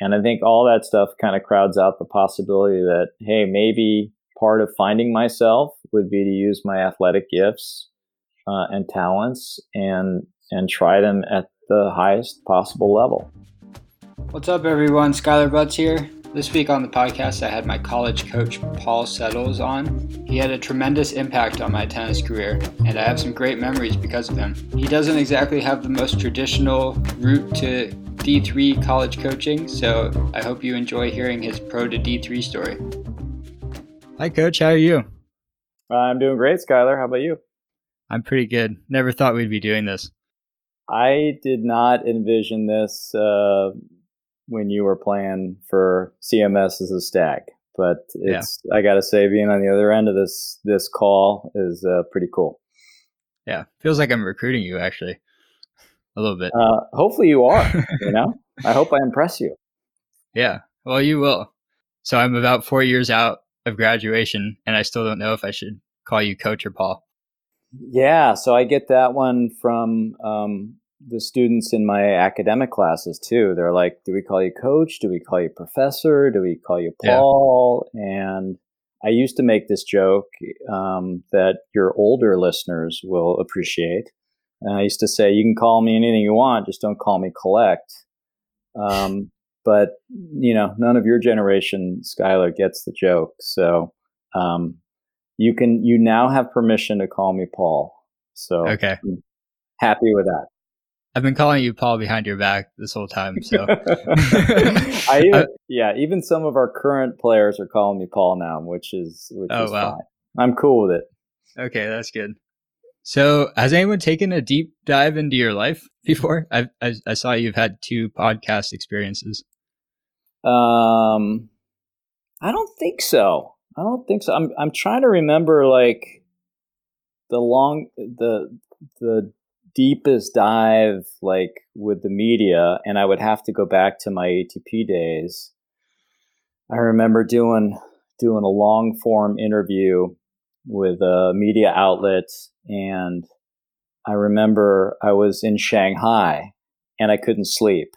And I think all that stuff kind of crowds out the possibility that, hey, maybe part of finding myself would be to use my athletic gifts uh, and talents and and try them at the highest possible level. What's up, everyone? Skylar Butts here. This week on the podcast, I had my college coach, Paul Settles, on. He had a tremendous impact on my tennis career, and I have some great memories because of him. He doesn't exactly have the most traditional route to D3 college coaching, so I hope you enjoy hearing his pro to D3 story. Hi, coach. How are you? I'm doing great, Skylar. How about you? I'm pretty good. Never thought we'd be doing this. I did not envision this uh, when you were playing for CMS as a stag. But it's yeah. I got to say, being on the other end of this this call is uh, pretty cool. Yeah, feels like I'm recruiting you actually a little bit. Uh, hopefully, you are. you know, I hope I impress you. Yeah, well, you will. So I'm about four years out of graduation, and I still don't know if I should call you Coach or Paul. Yeah, so I get that one from um, the students in my academic classes too. They're like, "Do we call you coach? Do we call you professor? Do we call you Paul?" Yeah. And I used to make this joke um, that your older listeners will appreciate. And I used to say, "You can call me anything you want, just don't call me collect." Um, but you know, none of your generation, Skylar, gets the joke. So um, you can you now have permission to call me Paul. So okay. I'm happy with that. I've been calling you Paul behind your back this whole time. So, I even, yeah, even some of our current players are calling me Paul now, which is which oh, is wow. fine. I'm cool with it. Okay, that's good. So, has anyone taken a deep dive into your life before? I, I, I saw you've had two podcast experiences. Um, I don't think so. I don't think so. I'm I'm trying to remember like the long the the deepest dive like with the media and I would have to go back to my ATP days. I remember doing doing a long form interview with a media outlet and I remember I was in Shanghai and I couldn't sleep.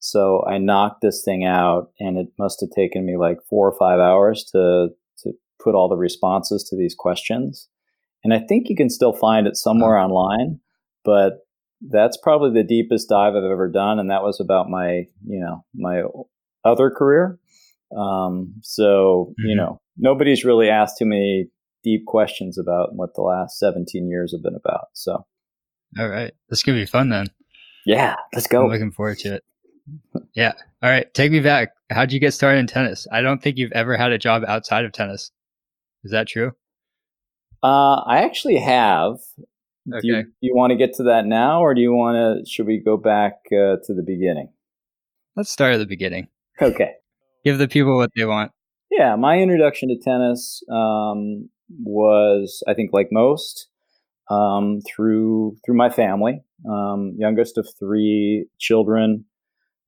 So I knocked this thing out and it must have taken me like 4 or 5 hours to to put all the responses to these questions. And I think you can still find it somewhere online but that's probably the deepest dive I've ever done, and that was about my you know my other career. Um, so mm-hmm. you know nobody's really asked too many deep questions about what the last 17 years have been about. So, all right, this could be fun then. Yeah, let's go. I'm looking forward to it. Yeah. All right, take me back. How'd you get started in tennis? I don't think you've ever had a job outside of tennis. Is that true? Uh, I actually have. Okay. Do you, do you want to get to that now, or do you want to? Should we go back uh, to the beginning? Let's start at the beginning. Okay. Give the people what they want. Yeah, my introduction to tennis um, was, I think, like most, um, through through my family. Um, youngest of three children.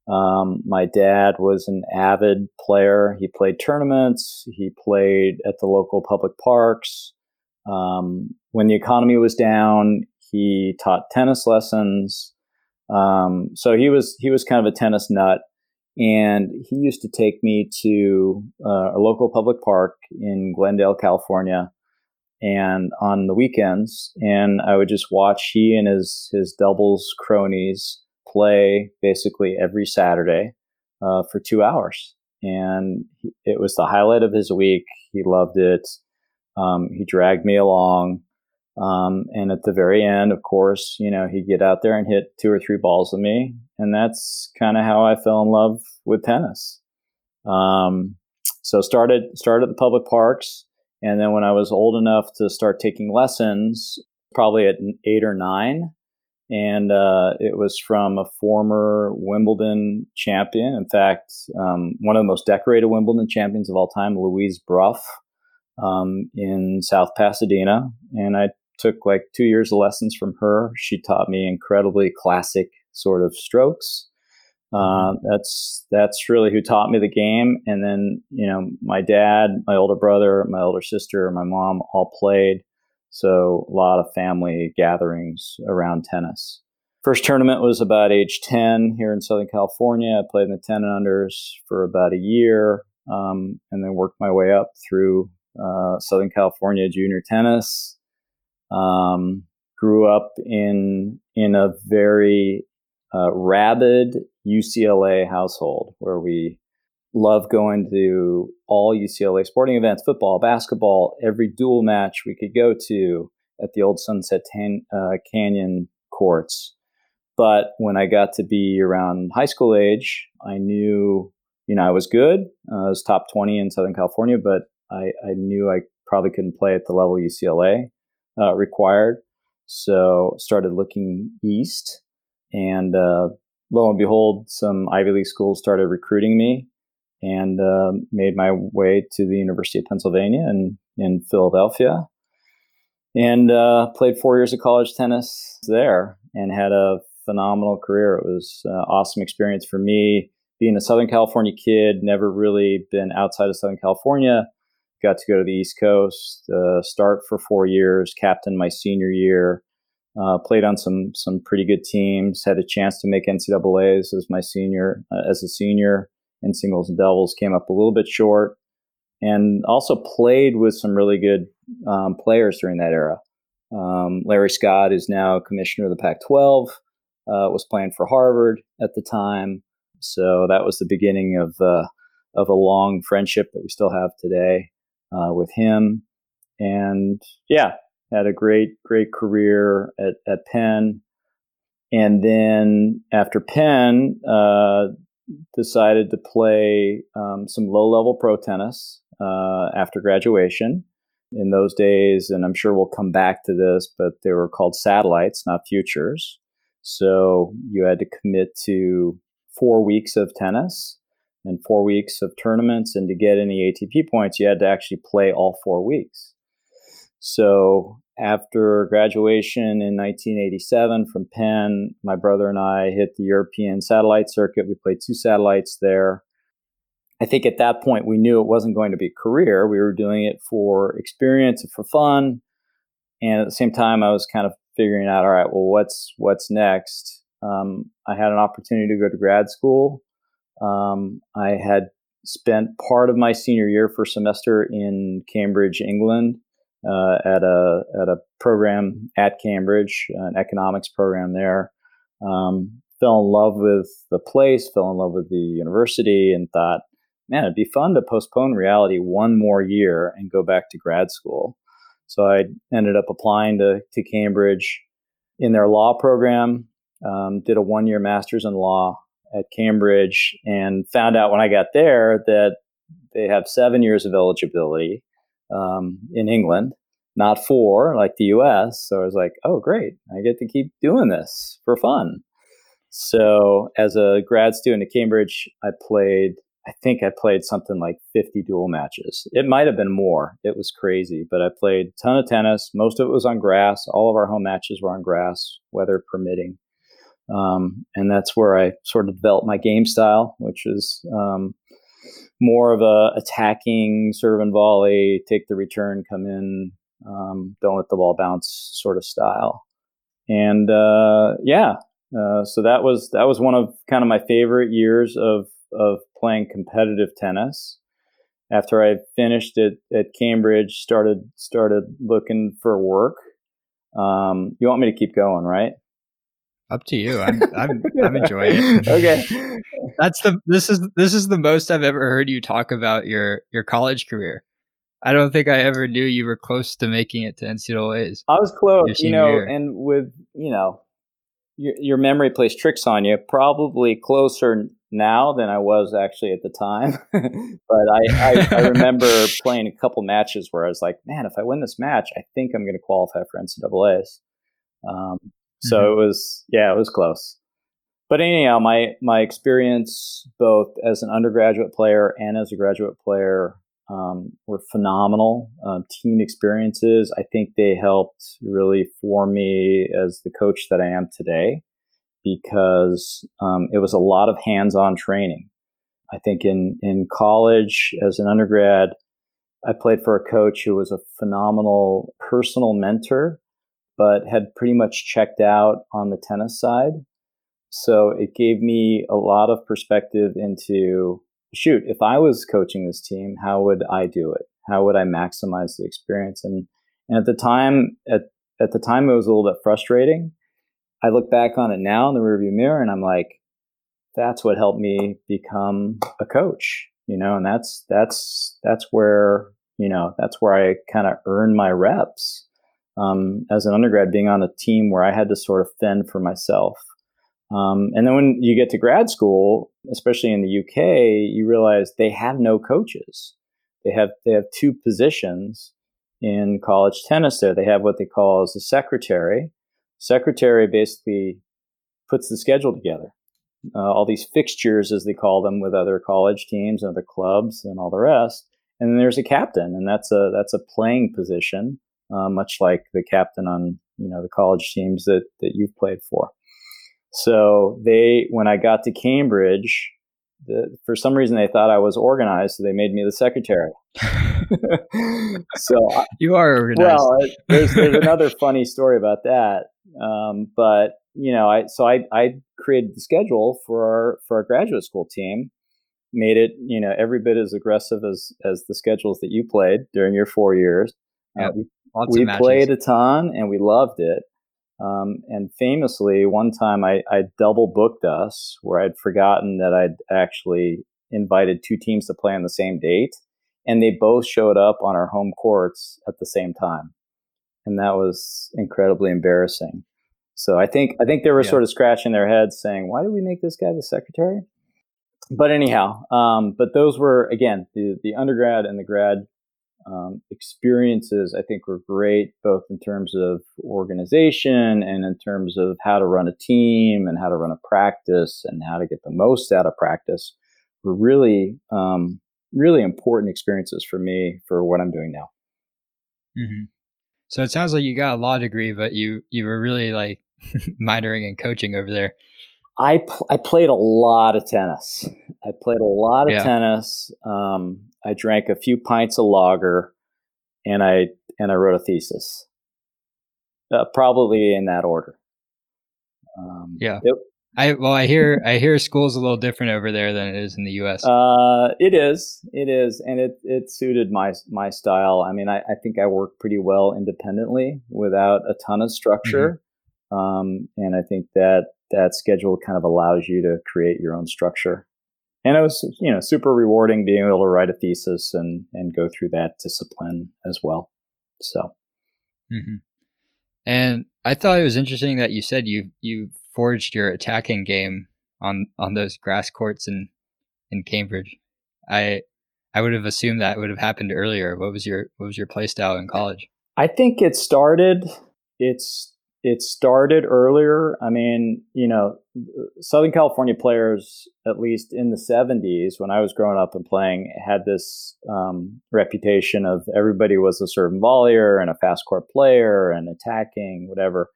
Um, my dad was an avid player. He played tournaments. He played at the local public parks. Um, when the economy was down, he taught tennis lessons. Um, so he was he was kind of a tennis nut, and he used to take me to uh, a local public park in Glendale, California, and on the weekends, and I would just watch he and his his doubles cronies play basically every Saturday uh, for two hours, and it was the highlight of his week. He loved it. Um, he dragged me along. Um, and at the very end, of course, you know, he'd get out there and hit two or three balls with me. And that's kind of how I fell in love with tennis. Um, so started, started at the public parks. And then when I was old enough to start taking lessons, probably at eight or nine, and uh, it was from a former Wimbledon champion. In fact, um, one of the most decorated Wimbledon champions of all time, Louise Brough um, in South Pasadena, and I took like two years of lessons from her. She taught me incredibly classic sort of strokes. Uh, that's that's really who taught me the game. And then you know my dad, my older brother, my older sister, my mom all played. So a lot of family gatherings around tennis. first tournament was about age 10 here in Southern California. I played in the 10 and unders for about a year um, and then worked my way up through uh, Southern California junior tennis. Um, grew up in in a very uh, rabid UCLA household where we love going to all UCLA sporting events, football, basketball, every dual match we could go to at the old Sunset Tan- uh, Canyon courts. But when I got to be around high school age, I knew, you know, I was good. Uh, I was top 20 in Southern California, but I, I knew I probably couldn't play at the level UCLA uh, required. So started looking east and uh, lo and behold, some Ivy League schools started recruiting me and uh, made my way to the University of Pennsylvania in, in Philadelphia. And uh, played four years of college tennis there and had a phenomenal career. It was an awesome experience for me. Being a Southern California kid, never really been outside of Southern California. Got to go to the East Coast, uh, start for four years, captain my senior year, uh, played on some some pretty good teams. Had a chance to make NCAA's as my senior uh, as a senior in singles and doubles. Came up a little bit short, and also played with some really good um, players during that era. Um, Larry Scott is now commissioner of the Pac-12. Uh, was playing for Harvard at the time, so that was the beginning of uh, of a long friendship that we still have today uh, with him. And yeah, had a great, great career at, at Penn. And then after Penn, uh, decided to play um, some low level pro tennis uh, after graduation. In those days, and I'm sure we'll come back to this, but they were called satellites, not futures. So you had to commit to four weeks of tennis and four weeks of tournaments. And to get any ATP points, you had to actually play all four weeks. So after graduation in 1987 from Penn, my brother and I hit the European satellite circuit. We played two satellites there. I think at that point we knew it wasn't going to be a career. We were doing it for experience and for fun. And at the same time, I was kind of figuring out, all right, well, what's what's next? Um, I had an opportunity to go to grad school. Um, I had spent part of my senior year for semester in Cambridge, England, uh, at a at a program at Cambridge, an economics program there. Um, fell in love with the place, fell in love with the university, and thought, man, it'd be fun to postpone reality one more year and go back to grad school. So I ended up applying to to Cambridge in their law program. Um, did a one year master's in law at Cambridge, and found out when I got there that they have seven years of eligibility um, in England, not four like the US. So I was like, oh, great. I get to keep doing this for fun. So as a grad student at Cambridge, I played, I think I played something like 50 dual matches. It might have been more. It was crazy, but I played a ton of tennis. Most of it was on grass. All of our home matches were on grass, weather permitting. Um, and that's where I sort of developed my game style, which is um, more of a attacking serve and volley, take the return, come in, um, don't let the ball bounce sort of style. And uh, yeah, uh, so that was that was one of kind of my favorite years of of playing competitive tennis. After I finished it at Cambridge, started started looking for work. Um, you want me to keep going, right? Up to you. I'm I'm, I'm enjoying it. okay. That's the this is this is the most I've ever heard you talk about your your college career. I don't think I ever knew you were close to making it to NCAA's. I was close, you know, year. and with you know, your, your memory plays tricks on you. Probably closer now than I was actually at the time. but I, I, I, remember playing a couple matches where I was like, man, if I win this match, I think I'm going to qualify for NCAA's. Um, so mm-hmm. it was, yeah, it was close. But anyhow, my my experience both as an undergraduate player and as a graduate player um, were phenomenal. Um, team experiences, I think they helped really form me as the coach that I am today because um, it was a lot of hands-on training. I think in in college as an undergrad, I played for a coach who was a phenomenal personal mentor but had pretty much checked out on the tennis side. So it gave me a lot of perspective into shoot, if I was coaching this team, how would I do it? How would I maximize the experience? And and at the time, at at the time, it was a little bit frustrating. I look back on it now in the rearview mirror, and I'm like, that's what helped me become a coach. You know, and that's that's that's where you know that's where I kind of earned my reps um, as an undergrad, being on a team where I had to sort of fend for myself. Um, and then when you get to grad school, especially in the UK, you realize they have no coaches. They have they have two positions in college tennis. There, they have what they call as a secretary. Secretary basically puts the schedule together, uh, all these fixtures as they call them with other college teams and other clubs and all the rest. And then there's a captain, and that's a that's a playing position, uh, much like the captain on you know the college teams that that you've played for. So they, when I got to Cambridge, the, for some reason they thought I was organized, so they made me the secretary. so you are organized. Well, there's, there's another funny story about that. Um, but you know, I so I I created the schedule for our for our graduate school team, made it you know every bit as aggressive as as the schedules that you played during your four years. Yeah, uh, we, we played a ton and we loved it. Um, and famously, one time I, I double booked us where I'd forgotten that I'd actually invited two teams to play on the same date, and they both showed up on our home courts at the same time, and that was incredibly embarrassing. So I think I think they were yeah. sort of scratching their heads, saying, "Why did we make this guy the secretary?" But anyhow, um, but those were again the the undergrad and the grad um, experiences I think were great, both in terms of organization and in terms of how to run a team and how to run a practice and how to get the most out of practice. Were really, um, really important experiences for me for what I'm doing now. Mm-hmm. So it sounds like you got a law degree, but you you were really like minoring in coaching over there. I pl- I played a lot of tennis. I played a lot of yeah. tennis. Um, I drank a few pints of lager, and I and I wrote a thesis. Uh, probably in that order. Um, yeah. It, I well, I hear I hear school's a little different over there than it is in the U.S. Uh, it is, it is, and it it suited my my style. I mean, I, I think I work pretty well independently without a ton of structure, mm-hmm. um, and I think that that schedule kind of allows you to create your own structure. And it was, you know, super rewarding being able to write a thesis and and go through that discipline as well. So, mm-hmm. and I thought it was interesting that you said you you forged your attacking game on on those grass courts in in Cambridge. I I would have assumed that would have happened earlier. What was your what was your play style in college? I think it started. It's it started earlier. I mean, you know, Southern California players, at least in the 70s, when I was growing up and playing, had this um, reputation of everybody was a serve and volleyer and a fast court player and attacking, whatever.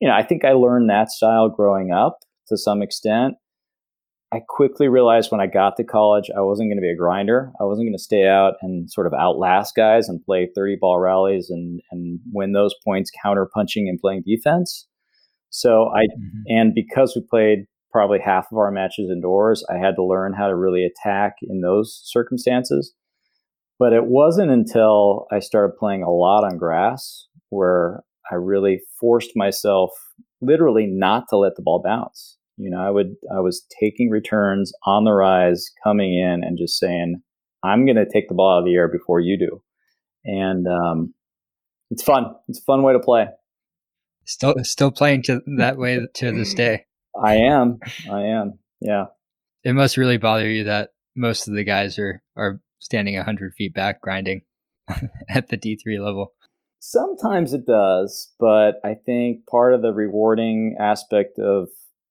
You know, I think I learned that style growing up to some extent. I quickly realized when I got to college, I wasn't going to be a grinder. I wasn't going to stay out and sort of outlast guys and play 30 ball rallies and, and win those points counter punching and playing defense. So I, mm-hmm. and because we played probably half of our matches indoors, I had to learn how to really attack in those circumstances. But it wasn't until I started playing a lot on grass where I really forced myself literally not to let the ball bounce. You know, I would I was taking returns on the rise, coming in, and just saying, "I'm going to take the ball out of the air before you do," and um, it's fun. It's a fun way to play. Still, still playing to that way to this day. I am. I am. Yeah. It must really bother you that most of the guys are are standing hundred feet back grinding at the D three level. Sometimes it does, but I think part of the rewarding aspect of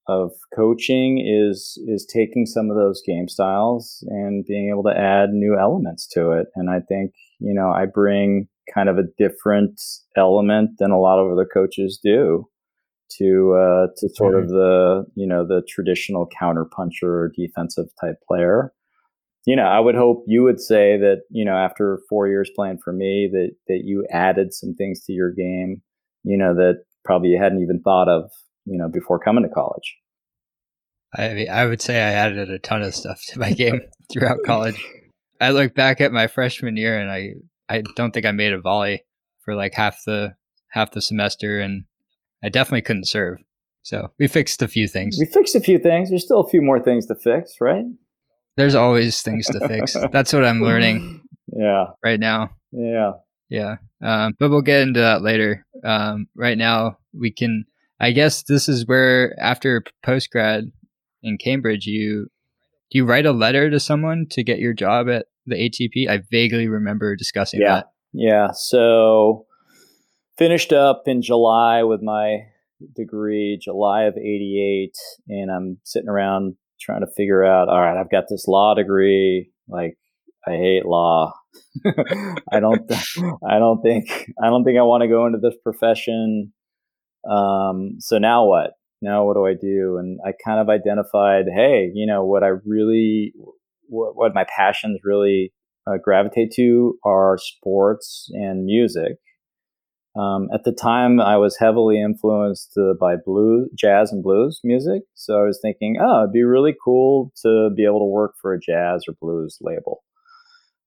of coaching is is taking some of those game styles and being able to add new elements to it. And I think you know I bring kind of a different element than a lot of other coaches do to uh, to sort mm-hmm. of the you know the traditional counter puncher or defensive type player. You know, I would hope you would say that you know after four years playing for me that that you added some things to your game you know, that probably you hadn't even thought of, you know, before coming to college? I mean, I would say I added a ton of stuff to my game throughout college. I look back at my freshman year and I, I don't think I made a volley for like half the half the semester and I definitely couldn't serve. So we fixed a few things. We fixed a few things. There's still a few more things to fix, right? There's always things to fix. That's what I'm learning. Yeah. Right now. Yeah. Yeah. Um, but we'll get into that later. Um, right now, we can, I guess this is where after post grad in Cambridge, you, do you write a letter to someone to get your job at the ATP? I vaguely remember discussing yeah. that. Yeah. So finished up in July with my degree, July of 88. And I'm sitting around trying to figure out, all right, I've got this law degree. Like, I hate law. I don't, I don't think, I don't think I want to go into this profession. Um, so now what? Now what do I do? And I kind of identified, hey, you know, what I really, what, what my passions really uh, gravitate to are sports and music. Um, at the time, I was heavily influenced uh, by blues, jazz, and blues music. So I was thinking, oh, it'd be really cool to be able to work for a jazz or blues label.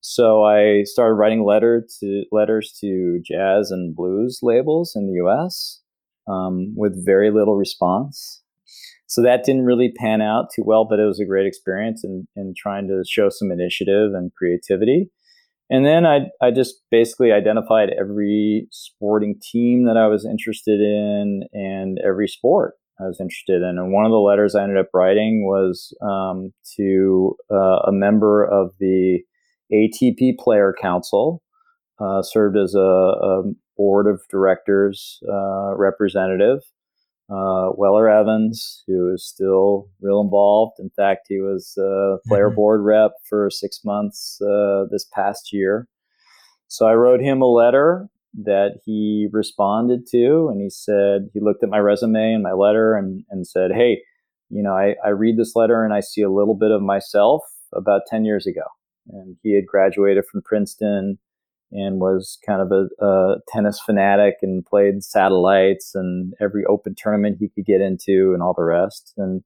So I started writing letter to letters to jazz and blues labels in the U.S. Um, with very little response. So that didn't really pan out too well, but it was a great experience in, in trying to show some initiative and creativity. And then I, I just basically identified every sporting team that I was interested in and every sport I was interested in. And one of the letters I ended up writing was um, to uh, a member of the ATP Player Council, uh, served as a, a, board of directors uh, representative uh, Weller Evans, who is still real involved. In fact, he was a player mm-hmm. board rep for six months uh, this past year. So I wrote him a letter that he responded to, and he said he looked at my resume and my letter and, and said, "Hey, you know, I, I read this letter and I see a little bit of myself about ten years ago." And he had graduated from Princeton and was kind of a, a, tennis fanatic and played satellites and every open tournament he could get into and all the rest. And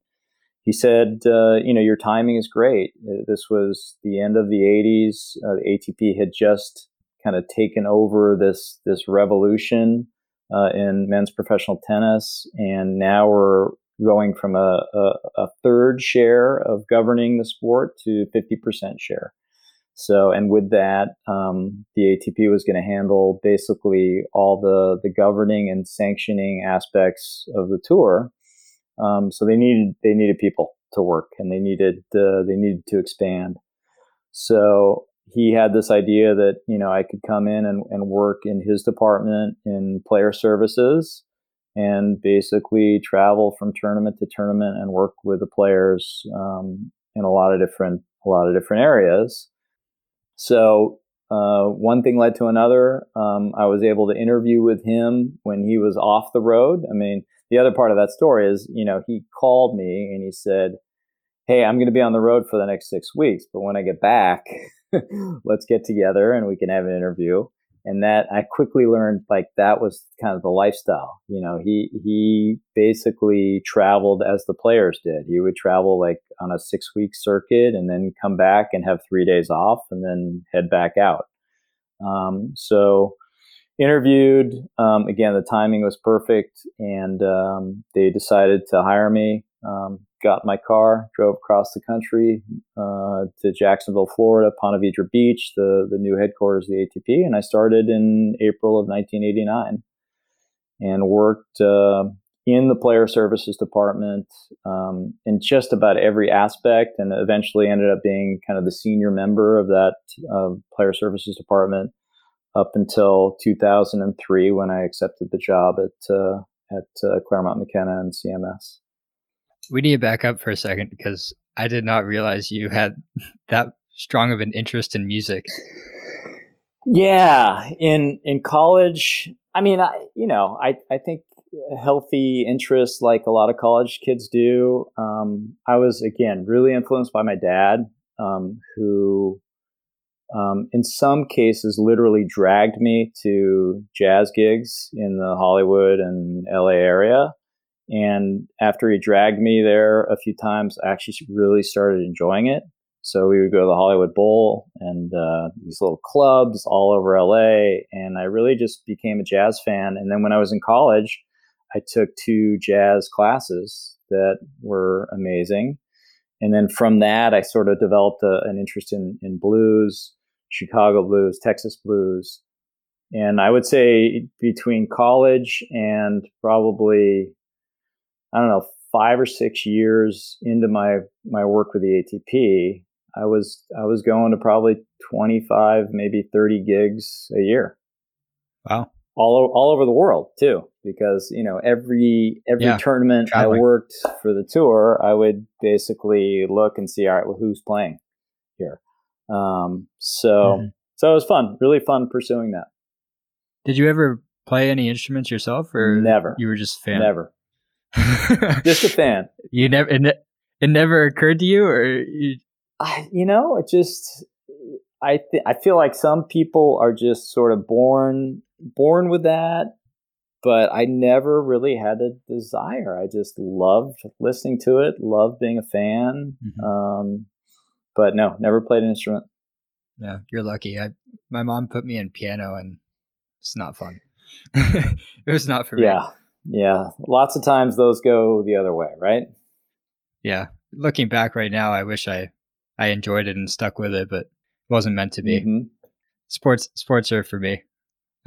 he said, uh, you know, your timing is great. This was the end of the 80s. Uh, ATP had just kind of taken over this this revolution uh, in men's professional tennis, and now we're going from a, a, a third share of governing the sport to 50% share. So, and with that, um, the ATP was going to handle basically all the the governing and sanctioning aspects of the tour. Um, so they needed they needed people to work, and they needed uh, they needed to expand. So he had this idea that you know I could come in and, and work in his department in player services and basically travel from tournament to tournament and work with the players um, in a lot of different a lot of different areas. So uh, one thing led to another. Um, I was able to interview with him when he was off the road. I mean, the other part of that story is, you know, he called me and he said, "Hey, I'm going to be on the road for the next six weeks, but when I get back, let's get together and we can have an interview." And that I quickly learned like that was kind of the lifestyle. You know, he he basically traveled as the players did. He would travel like on a six week circuit and then come back and have three days off and then head back out. Um, so interviewed um, again. The timing was perfect, and um, they decided to hire me. Got my car, drove across the country uh, to Jacksonville, Florida, Ponte Vedra Beach, the, the new headquarters of the ATP. And I started in April of 1989 and worked uh, in the player services department um, in just about every aspect and eventually ended up being kind of the senior member of that uh, player services department up until 2003 when I accepted the job at, uh, at uh, Claremont McKenna and CMS. We need to back up for a second because I did not realize you had that strong of an interest in music. Yeah, in in college, I mean, I you know, I I think healthy interest like a lot of college kids do. Um, I was again really influenced by my dad, um, who um, in some cases, literally dragged me to jazz gigs in the Hollywood and LA area. And after he dragged me there a few times, I actually really started enjoying it. So we would go to the Hollywood Bowl and uh, these little clubs all over LA. And I really just became a jazz fan. And then when I was in college, I took two jazz classes that were amazing. And then from that, I sort of developed a, an interest in, in blues, Chicago blues, Texas blues. And I would say between college and probably, I don't know, five or six years into my, my work with the ATP, I was I was going to probably 25, maybe 30 gigs a year. Wow. All, all over the world too, because you know every every yeah, tournament traveling. I worked for the tour, I would basically look and see, all right, well, who's playing here. Um, so mm-hmm. so it was fun, really fun pursuing that. Did you ever play any instruments yourself, or never? You were just fan. Never. just a fan. You never. It, ne- it never occurred to you, or you I, you know, it just I th- I feel like some people are just sort of born born with that, but I never really had a desire. I just loved listening to it, loved being a fan. Mm-hmm. Um, but no, never played an instrument. Yeah, you're lucky. I my mom put me in piano, and it's not fun. it was not for me. Yeah, yeah. Lots of times those go the other way, right? Yeah. Looking back right now, I wish I I enjoyed it and stuck with it, but it wasn't meant to be. Mm-hmm. Sports sports are for me.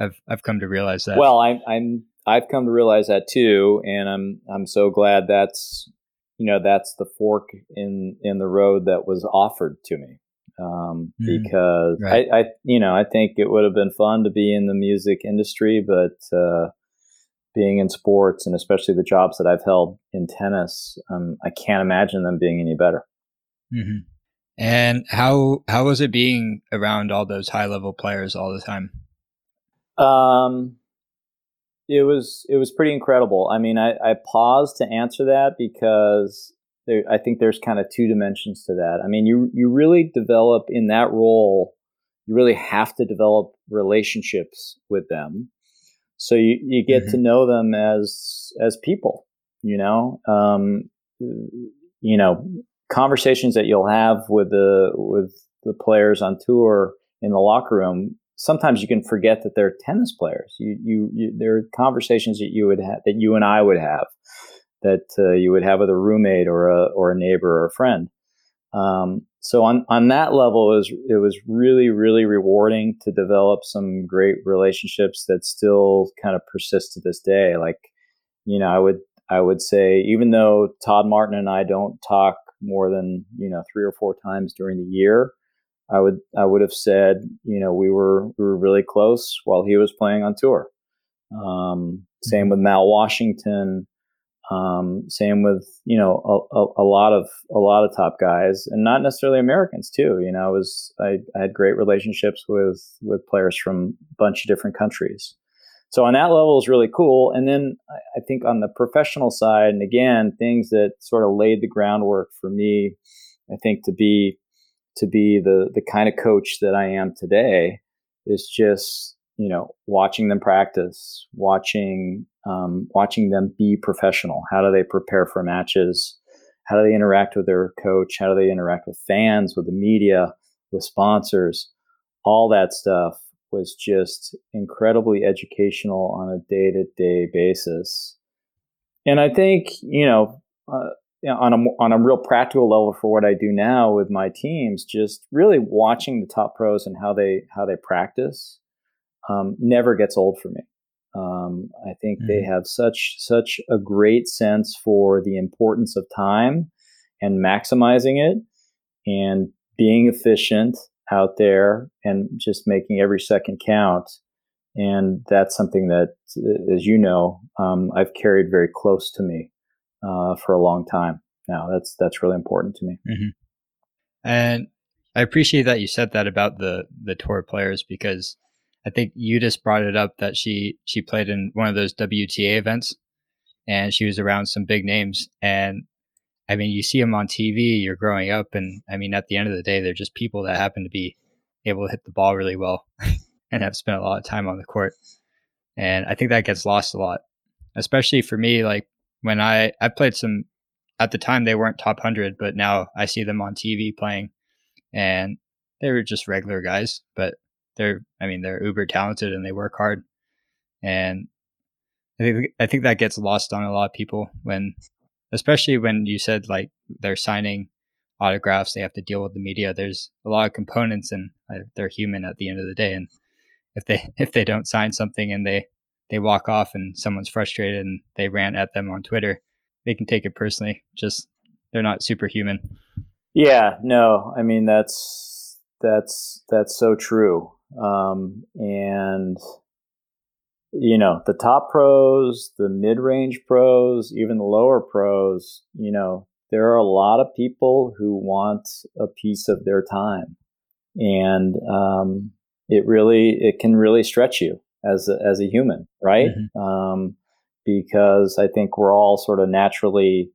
I've I've come to realize that. Well, I'm I'm I've come to realize that too, and I'm I'm so glad that's you know that's the fork in in the road that was offered to me um, mm, because right. I, I you know I think it would have been fun to be in the music industry, but uh, being in sports and especially the jobs that I've held in tennis, um, I can't imagine them being any better. Mm-hmm. And how how was it being around all those high level players all the time? Um, it was it was pretty incredible. I mean, I, I paused to answer that because there, I think there's kind of two dimensions to that. I mean, you you really develop in that role. You really have to develop relationships with them, so you, you get mm-hmm. to know them as as people. You know, um, you know, conversations that you'll have with the with the players on tour in the locker room sometimes you can forget that they're tennis players you you, you there are conversations that you would have that you and I would have that uh, you would have with a roommate or a or a neighbor or a friend um, so on on that level it was it was really really rewarding to develop some great relationships that still kind of persist to this day like you know I would I would say even though Todd Martin and I don't talk more than you know three or four times during the year. I would I would have said you know we were we were really close while he was playing on tour. Um, same mm-hmm. with Mal Washington. Um, same with you know a, a, a, lot of a lot of top guys, and not necessarily Americans too. You know, I was I, I had great relationships with with players from a bunch of different countries. So on that level is really cool. And then I think on the professional side, and again, things that sort of laid the groundwork for me, I think to be to be the the kind of coach that I am today is just you know watching them practice, watching um, watching them be professional. How do they prepare for matches? How do they interact with their coach? How do they interact with fans, with the media, with sponsors? All that stuff was just incredibly educational on a day to day basis. And I think, you know, uh, on a on a real practical level for what I do now with my teams, just really watching the top pros and how they how they practice um, never gets old for me. Um, I think mm-hmm. they have such such a great sense for the importance of time and maximizing it and being efficient out there and just making every second count. And that's something that, as you know, um, I've carried very close to me uh, for a long time now. That's that's really important to me. Mm-hmm. And I appreciate that you said that about the the tour players because I think you just brought it up that she she played in one of those WTA events and she was around some big names and I mean, you see them on TV, you're growing up, and I mean, at the end of the day, they're just people that happen to be able to hit the ball really well and have spent a lot of time on the court. And I think that gets lost a lot, especially for me. Like when I, I played some, at the time they weren't top 100, but now I see them on TV playing and they were just regular guys, but they're, I mean, they're uber talented and they work hard. And I think, I think that gets lost on a lot of people when, especially when you said like they're signing autographs, they have to deal with the media. There's a lot of components and uh, they're human at the end of the day. And if they if they don't sign something and they they walk off and someone's frustrated and they rant at them on Twitter, they can take it personally. Just they're not superhuman. Yeah, no, I mean that's that's that's so true. Um, and you know the top pros, the mid-range pros, even the lower pros, you know, there are a lot of people who want a piece of their time, and um, it really it can really stretch you as a, as a human, right? Mm-hmm. Um, because I think we're all sort of naturally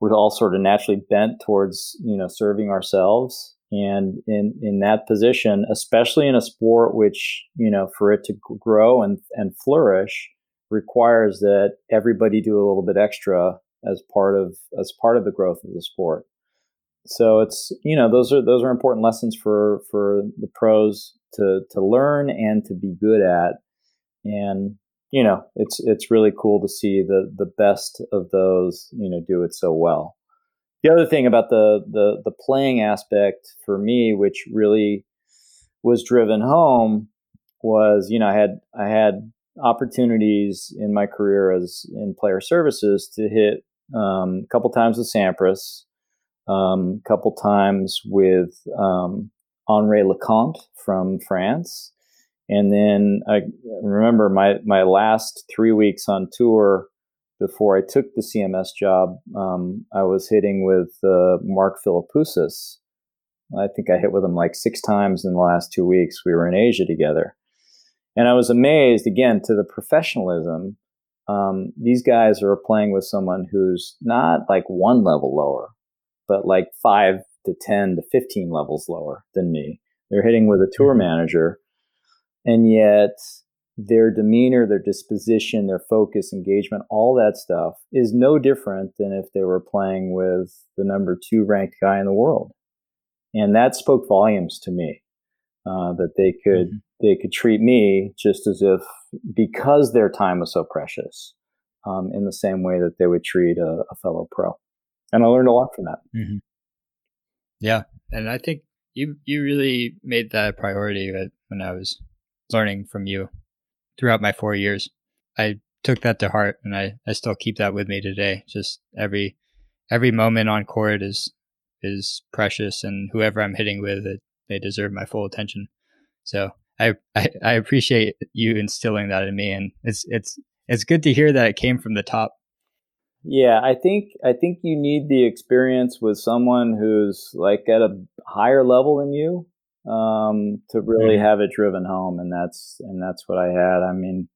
we're all sort of naturally bent towards you know serving ourselves and in in that position especially in a sport which you know for it to grow and and flourish requires that everybody do a little bit extra as part of as part of the growth of the sport. So it's you know those are those are important lessons for for the pros to to learn and to be good at, and you know it's it's really cool to see the the best of those you know do it so well. The other thing about the the the playing aspect for me, which really was driven home, was you know I had I had opportunities in my career as in player services to hit um, a couple times with Sampras, a um, couple times with um, Henri Leconte from France. And then I remember my, my last three weeks on tour before I took the CMS job, um, I was hitting with uh, Mark Philippoussis. I think I hit with him like six times in the last two weeks. We were in Asia together. And I was amazed again to the professionalism um, these guys are playing with someone who's not like one level lower, but like five to 10 to 15 levels lower than me. They're hitting with a tour mm-hmm. manager, and yet their demeanor, their disposition, their focus, engagement, all that stuff is no different than if they were playing with the number two ranked guy in the world. And that spoke volumes to me uh, that they could mm-hmm. they could treat me just as if because their time was so precious, um, in the same way that they would treat a, a, fellow pro. And I learned a lot from that. Mm-hmm. Yeah, and I think you you really made that a priority when I was learning from you throughout my four years. I took that to heart, and I, I still keep that with me today. Just every every moment on court is is precious, and whoever I'm hitting with, it, they deserve my full attention. So I, I, I appreciate you instilling that in me, and it's it's it's good to hear that it came from the top. Yeah, I think I think you need the experience with someone who's like at a higher level than you um, to really mm-hmm. have it driven home, and that's and that's what I had. I mean,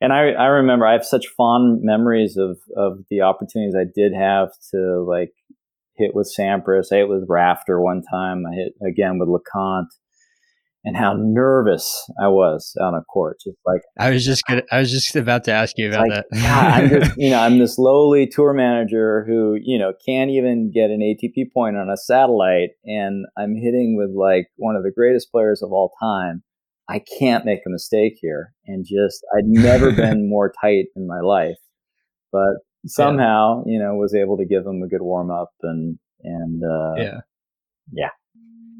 and I I remember I have such fond memories of of the opportunities I did have to like hit with Sampras. I hit with Rafter one time. I hit again with LeConte and how nervous I was on a court. Just like I was just gonna, I was just about to ask you about like, that. God, I'm just, you know, I'm this lowly tour manager who, you know, can't even get an ATP point on a satellite, and I'm hitting with like one of the greatest players of all time. I can't make a mistake here, and just I'd never been more tight in my life, but somehow, yeah. you know, was able to give him a good warm up and and uh, yeah, yeah.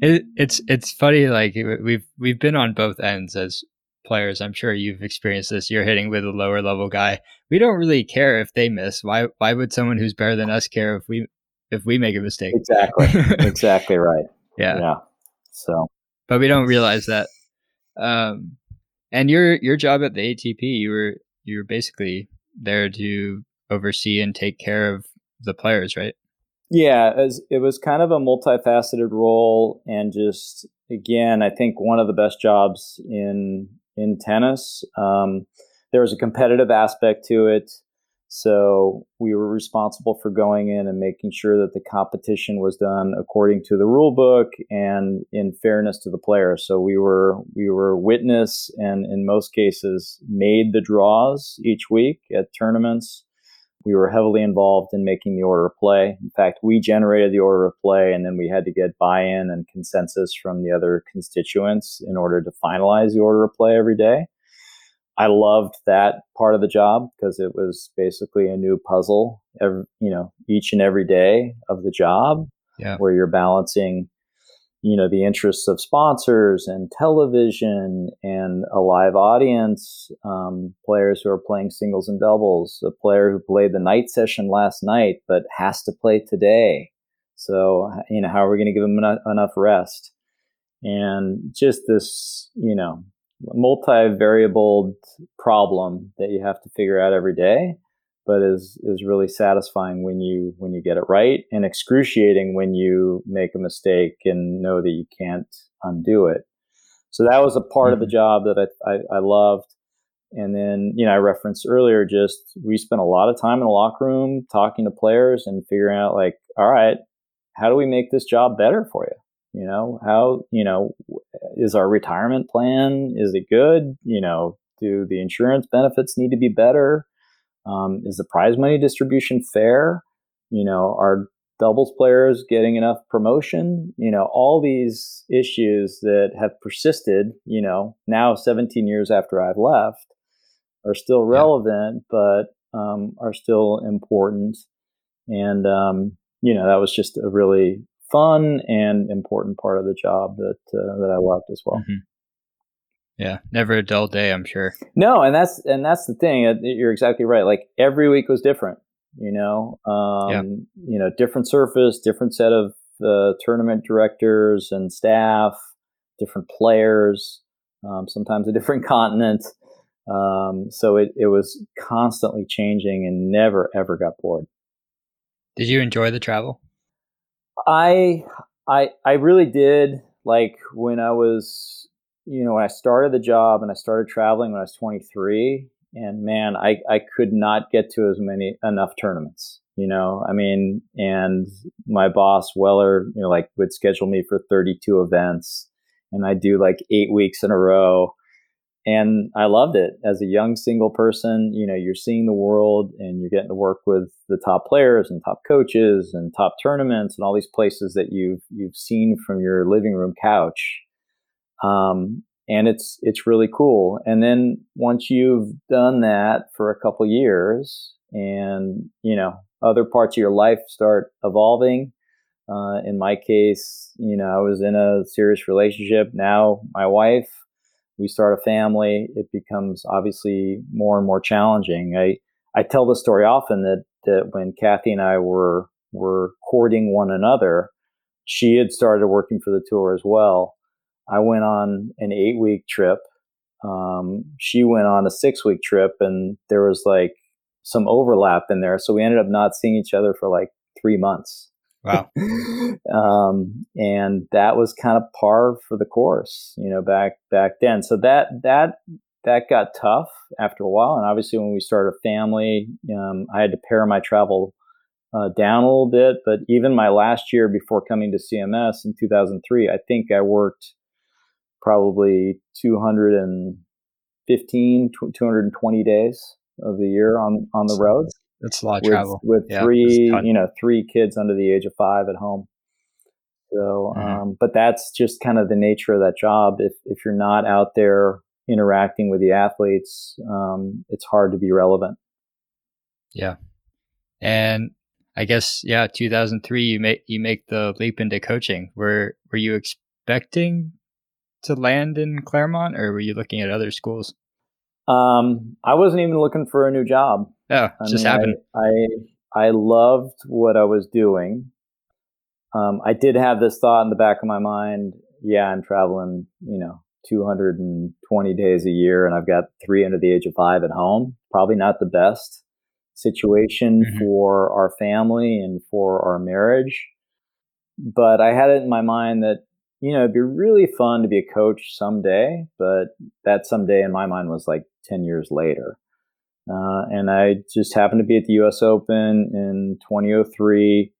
It, it's it's funny. Like we've we've been on both ends as players. I'm sure you've experienced this. You're hitting with a lower level guy. We don't really care if they miss. Why why would someone who's better than us care if we if we make a mistake? Exactly. exactly right. Yeah. Yeah. So, but we don't realize that. Um, and your your job at the ATP, you were you were basically there to oversee and take care of the players, right? Yeah, it was kind of a multifaceted role, and just again, I think one of the best jobs in in tennis. Um, there was a competitive aspect to it. So we were responsible for going in and making sure that the competition was done according to the rule book and in fairness to the players. So we were we were witness and in most cases made the draws each week at tournaments. We were heavily involved in making the order of play. In fact, we generated the order of play and then we had to get buy-in and consensus from the other constituents in order to finalize the order of play every day. I loved that part of the job because it was basically a new puzzle every, you know, each and every day of the job yeah. where you're balancing, you know, the interests of sponsors and television and a live audience, um, players who are playing singles and doubles, a player who played the night session last night but has to play today. So, you know, how are we going to give them enough, enough rest? And just this, you know, multi-variable problem that you have to figure out every day but is is really satisfying when you when you get it right and excruciating when you make a mistake and know that you can't undo it so that was a part mm-hmm. of the mm-hmm. job that I, I, I loved and then you know i referenced earlier just we spent a lot of time in the locker room talking to players and figuring out like all right how do we make this job better for you you know, how, you know, is our retirement plan, is it good? You know, do the insurance benefits need to be better? Um, is the prize money distribution fair? You know, are doubles players getting enough promotion? You know, all these issues that have persisted, you know, now 17 years after I've left are still relevant, yeah. but um, are still important. And, um, you know, that was just a really fun and important part of the job that uh, that I loved as well. Mm-hmm. Yeah, never a dull day, I'm sure. No, and that's and that's the thing. You're exactly right. Like every week was different. You know, um, yeah. you know, different surface, different set of uh, tournament directors and staff, different players, um, sometimes a different continent. Um, so it, it was constantly changing and never ever got bored. Did you enjoy the travel? I I I really did like when I was you know when I started the job and I started traveling when I was 23 and man I I could not get to as many enough tournaments you know I mean and my boss Weller you know like would schedule me for 32 events and I do like 8 weeks in a row and I loved it as a young single person. You know, you're seeing the world and you're getting to work with the top players and top coaches and top tournaments and all these places that you've you've seen from your living room couch. Um, and it's it's really cool. And then once you've done that for a couple years, and you know other parts of your life start evolving. Uh, in my case, you know, I was in a serious relationship. Now my wife we start a family, it becomes obviously more and more challenging. I, I tell the story often that, that when Kathy and I were, were courting one another, she had started working for the tour as well. I went on an eight week trip. Um, she went on a six week trip and there was like some overlap in there. So we ended up not seeing each other for like three months. Wow. um, and that was kind of par for the course, you know, back back then. So that that that got tough after a while, and obviously when we started a family, um, I had to pare my travel uh, down a little bit. But even my last year before coming to CMS in 2003, I think I worked probably 215, 220 days of the year on on the road. That's a lot of with, travel. With yeah, three, you know, three kids under the age of five at home. So, mm-hmm. um, but that's just kind of the nature of that job. If if you're not out there interacting with the athletes, um, it's hard to be relevant. Yeah, and I guess yeah, 2003, you make you make the leap into coaching. Were were you expecting to land in Claremont, or were you looking at other schools? Um, I wasn't even looking for a new job. Yeah, oh, just mean, happened. I, I, I loved what I was doing. Um, I did have this thought in the back of my mind. Yeah, I'm traveling, you know, 220 days a year, and I've got three under the age of five at home. Probably not the best situation mm-hmm. for our family and for our marriage. But I had it in my mind that you know, it'd be really fun to be a coach someday, but that someday in my mind was like 10 years later. Uh, and I just happened to be at the U.S. Open in 2003,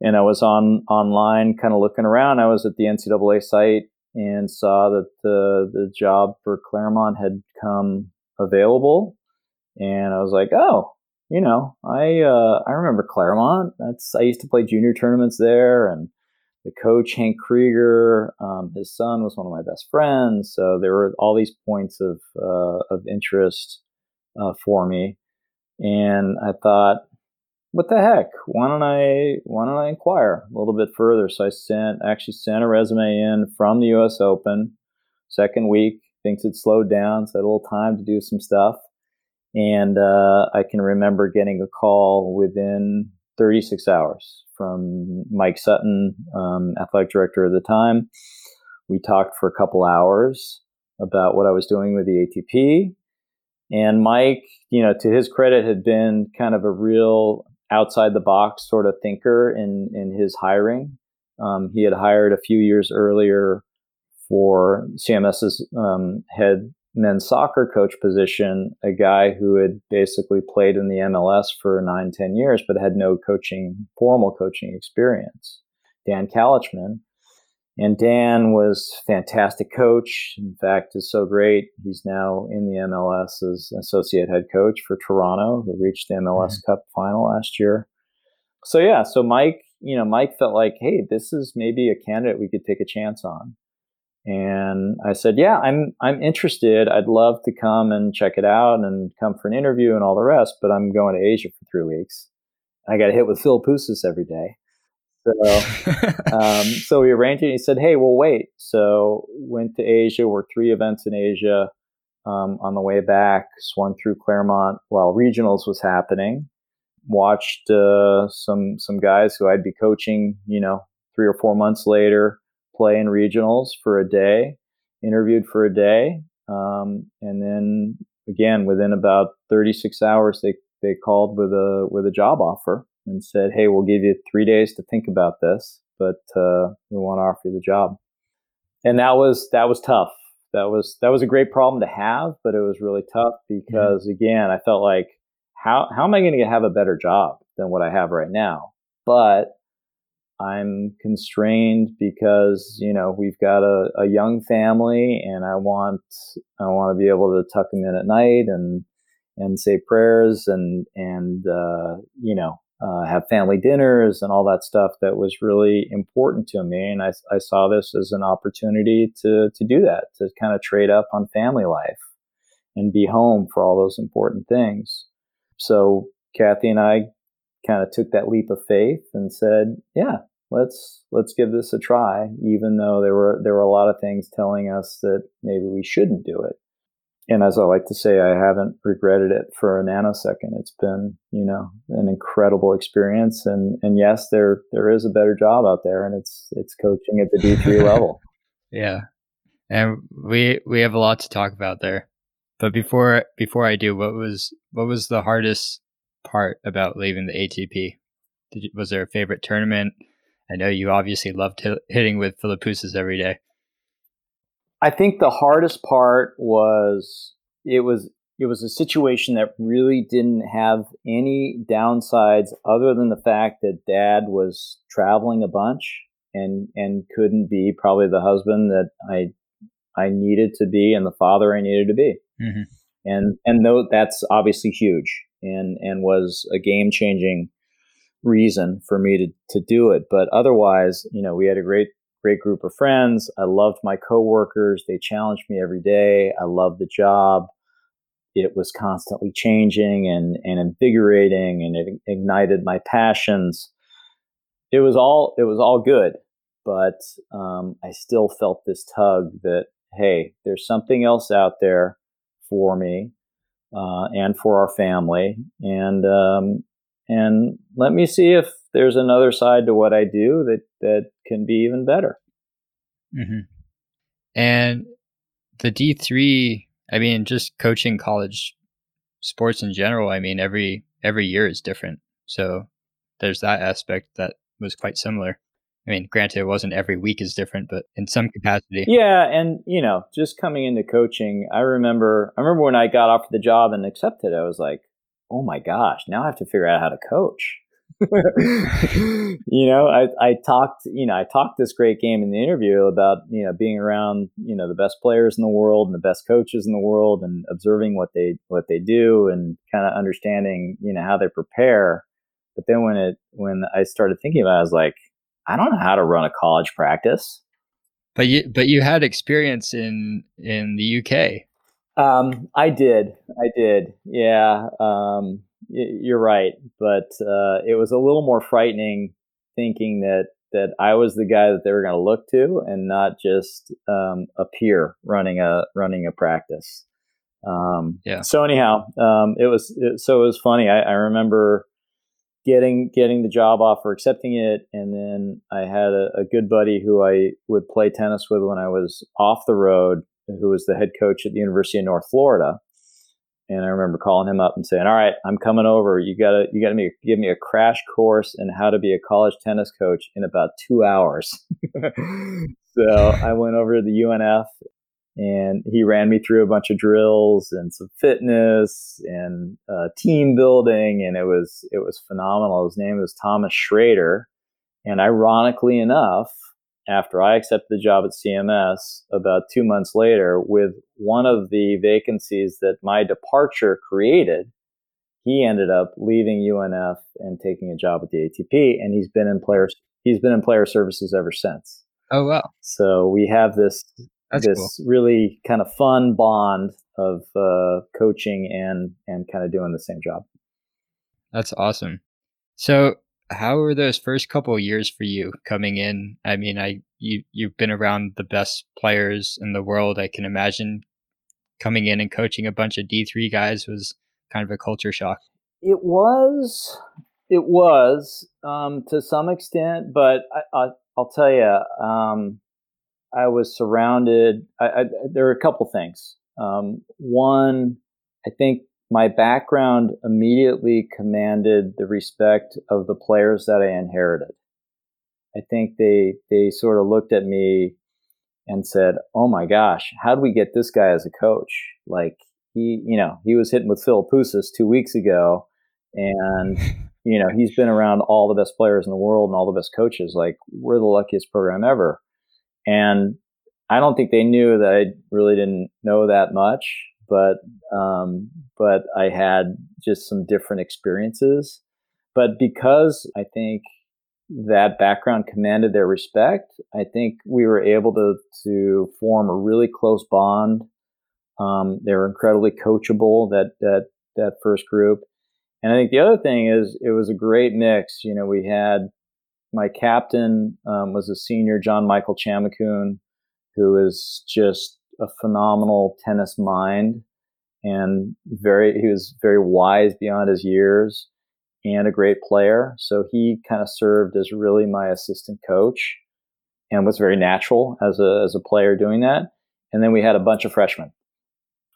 and I was on online, kind of looking around. I was at the NCAA site and saw that the the job for Claremont had come available, and I was like, oh, you know, I uh, I remember Claremont. That's I used to play junior tournaments there, and the coach Hank Krieger, um, his son was one of my best friends. So there were all these points of uh, of interest uh, for me, and I thought, what the heck? Why don't I why don't I inquire a little bit further? So I sent actually sent a resume in from the U.S. Open. Second week, things had slowed down, so I had a little time to do some stuff. And uh, I can remember getting a call within 36 hours from Mike Sutton, um, athletic director at the time. We talked for a couple hours about what I was doing with the ATP. And Mike, you know, to his credit, had been kind of a real outside the box sort of thinker in, in his hiring. Um, he had hired a few years earlier for CMS's um, head men's soccer coach position a guy who had basically played in the MLS for nine, ten years, but had no coaching, formal coaching experience. Dan Calichman. And Dan was fantastic coach. In fact, is so great. He's now in the MLS as associate head coach for Toronto, who reached the MLS mm-hmm. Cup final last year. So yeah, so Mike, you know, Mike felt like, hey, this is maybe a candidate we could take a chance on. And I said, "Yeah, I'm I'm interested. I'd love to come and check it out and come for an interview and all the rest. But I'm going to Asia for three weeks. I got to hit with Philippoussis every day. So, um, so we arranged it. He said, "Hey, we'll wait." So went to Asia. Worked three events in Asia. Um, on the way back, swung through Claremont while regionals was happening. Watched uh, some some guys who I'd be coaching, you know, three or four months later play in regionals for a day, interviewed for a day, um, and then again within about 36 hours they they called with a with a job offer and said, "Hey, we'll give you three days to think about this, but uh, we want to offer you the job." And that was that was tough. That was that was a great problem to have, but it was really tough because mm-hmm. again, I felt like how how am I going to have a better job than what I have right now? But I'm constrained because you know we've got a, a young family, and I want I want to be able to tuck them in at night and and say prayers and and uh, you know uh, have family dinners and all that stuff that was really important to me, and I, I saw this as an opportunity to to do that to kind of trade up on family life and be home for all those important things. So Kathy and I kind of took that leap of faith and said, yeah, let's let's give this a try, even though there were there were a lot of things telling us that maybe we shouldn't do it. And as I like to say, I haven't regretted it for a nanosecond. It's been, you know, an incredible experience. And and yes, there there is a better job out there, and it's it's coaching at the D three level. Yeah, and we we have a lot to talk about there. But before before I do, what was what was the hardest part about leaving the ATP? You, was there a favorite tournament? I know you obviously loved hitting with Philippoussis every day. I think the hardest part was it was it was a situation that really didn't have any downsides other than the fact that dad was traveling a bunch and and couldn't be probably the husband that I I needed to be and the father I needed to be. Mm-hmm. And and though that's obviously huge and and was a game changing reason for me to, to do it. But otherwise, you know, we had a great, great group of friends. I loved my coworkers. They challenged me every day. I loved the job. It was constantly changing and, and invigorating and it ignited my passions. It was all, it was all good. But um, I still felt this tug that, hey, there's something else out there for me uh, and for our family. And um, and let me see if there's another side to what I do that that can be even better. Mm-hmm. And the D three, I mean, just coaching college sports in general. I mean, every every year is different, so there's that aspect that was quite similar. I mean, granted, it wasn't every week is different, but in some capacity. Yeah, and you know, just coming into coaching, I remember, I remember when I got offered the job and accepted, I was like, oh my gosh, now I have to figure out how to coach. you know, I, I talked, you know, I talked this great game in the interview about, you know, being around, you know, the best players in the world and the best coaches in the world and observing what they, what they do and kind of understanding, you know, how they prepare. But then when it, when I started thinking about it, I was like, I don't know how to run a college practice. But you, but you had experience in, in the UK. Um, I did. I did. Yeah. Um, you're right, but uh, it was a little more frightening thinking that that I was the guy that they were going to look to, and not just um, a peer running a running a practice. Um, yeah. So anyhow, um, it was it, so it was funny. I, I, remember getting getting the job offer, accepting it, and then I had a, a good buddy who I would play tennis with when I was off the road, who was the head coach at the University of North Florida and I remember calling him up and saying, "All right, I'm coming over. You gotta you gotta give me a crash course in how to be a college tennis coach in about two hours." so I went over to the UNF, and he ran me through a bunch of drills and some fitness and uh, team building, and it was it was phenomenal. His name was Thomas Schrader, and ironically enough, after I accepted the job at CMS about two months later with one of the vacancies that my departure created. He ended up leaving UNF and taking a job at the ATP, and he's been in players. He's been in player services ever since. Oh wow! So we have this That's this cool. really kind of fun bond of uh, coaching and and kind of doing the same job. That's awesome. So how were those first couple years for you coming in? I mean, I you you've been around the best players in the world. I can imagine coming in and coaching a bunch of D three guys was kind of a culture shock. It was, it was um, to some extent, but I, will tell you, um, I was surrounded. I, I, there were a couple things. Um, one, I think my background immediately commanded the respect of the players that I inherited. I think they they sort of looked at me and said, "Oh my gosh, how do we get this guy as a coach? Like he, you know, he was hitting with Philippoussis two weeks ago, and you know he's been around all the best players in the world and all the best coaches. Like we're the luckiest program ever." And I don't think they knew that I really didn't know that much but um, but I had just some different experiences. But because I think that background commanded their respect, I think we were able to to form a really close bond. Um, they were incredibly coachable that that that first group, and I think the other thing is it was a great mix. You know, we had my captain um, was a senior John Michael Chamakoun, who is just a phenomenal tennis mind and very he was very wise beyond his years and a great player. So he kind of served as really my assistant coach and was very natural as a as a player doing that. And then we had a bunch of freshmen.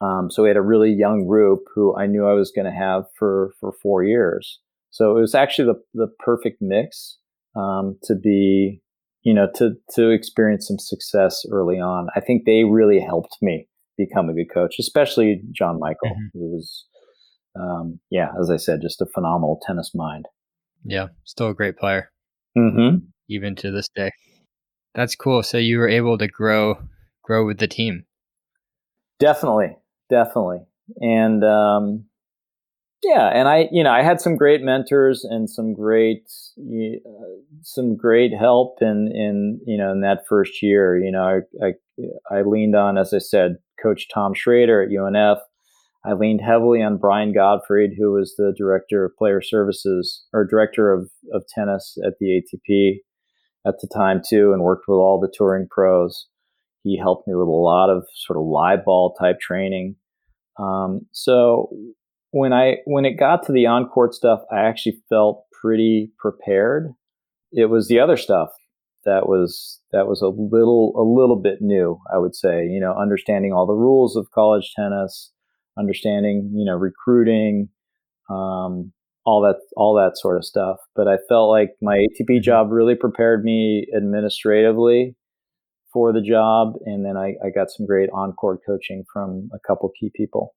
Um, so we had a really young group who I knew I was going to have for for four years. So it was actually the the perfect mix um, to be you know, to to experience some success early on. I think they really helped me become a good coach, especially John Michael, mm-hmm. who was, um, yeah, as I said, just a phenomenal tennis mind. Yeah, still a great player, mm-hmm. even to this day. That's cool. So you were able to grow grow with the team. Definitely, definitely, and um, yeah, and I, you know, I had some great mentors and some great, uh, some great help in, in, you know, in that first year. You know, I, I, I leaned on, as I said, Coach Tom Schrader at UNF. I leaned heavily on Brian Gottfried, who was the director of player services or director of, of tennis at the ATP at the time too, and worked with all the touring pros. He helped me with a lot of sort of live ball type training. Um, so when I when it got to the on court stuff, I actually felt pretty prepared. It was the other stuff that was that was a little a little bit new, I would say. You know, understanding all the rules of college tennis, understanding you know recruiting, um, all that all that sort of stuff. But I felt like my ATP mm-hmm. job really prepared me administratively for the job, and then I, I got some great on-court coaching from a couple key people.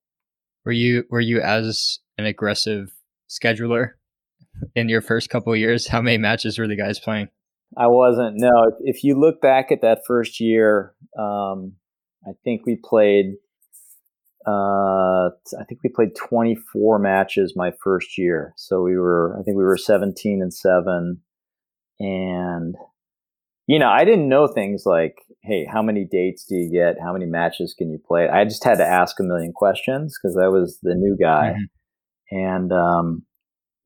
Were you were you as an aggressive scheduler in your first couple years? How many matches were the guys playing? I wasn't. No, if, you look back at that first year, um, I think we played uh, I think we played 24 matches my first year. So we were, I think we were 17 and seven. And, you know, I didn't know things like, hey, how many dates do you get? How many matches can you play? I just had to ask a million questions because I was the new guy. Mm-hmm. And, um,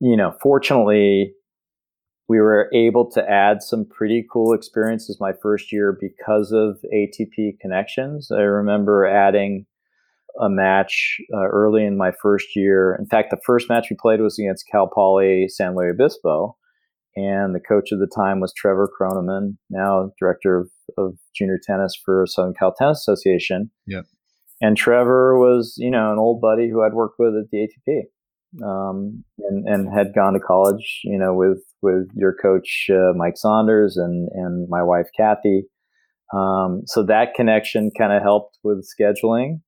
you know, fortunately, we were able to add some pretty cool experiences my first year because of ATP connections. I remember adding a match uh, early in my first year. In fact, the first match we played was against Cal Poly San Luis Obispo. And the coach of the time was Trevor Kronemann, now director of, of junior tennis for Southern Cal Tennis Association. Yep. And Trevor was, you know, an old buddy who I'd worked with at the ATP, um, and and had gone to college, you know, with with your coach uh, Mike Saunders and and my wife Kathy. Um, so that connection kind of helped with scheduling.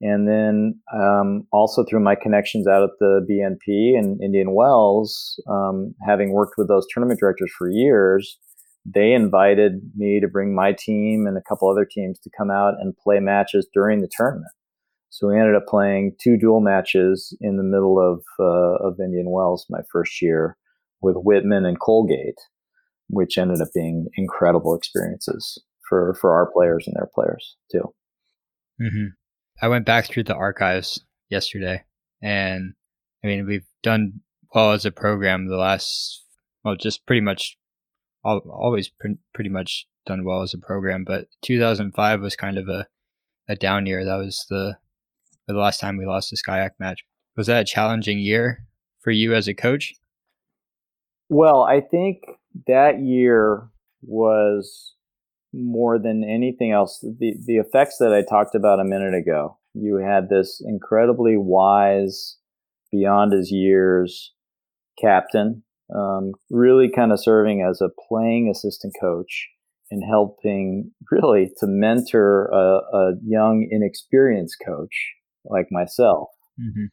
And then um, also through my connections out at the BNP and Indian Wells, um, having worked with those tournament directors for years, they invited me to bring my team and a couple other teams to come out and play matches during the tournament. So we ended up playing two dual matches in the middle of uh, of Indian Wells my first year with Whitman and Colgate, which ended up being incredible experiences for for our players and their players too. Mm-hmm. I went back through the archives yesterday, and I mean, we've done well as a program the last, well, just pretty much, always pre- pretty much done well as a program. But 2005 was kind of a, a down year. That was the the last time we lost the SCIAC match. Was that a challenging year for you as a coach? Well, I think that year was more than anything else, the, the effects that I talked about a minute ago. You had this incredibly wise, beyond his years captain, um, really kind of serving as a playing assistant coach and helping really to mentor a, a young, inexperienced coach like myself. Mm-hmm.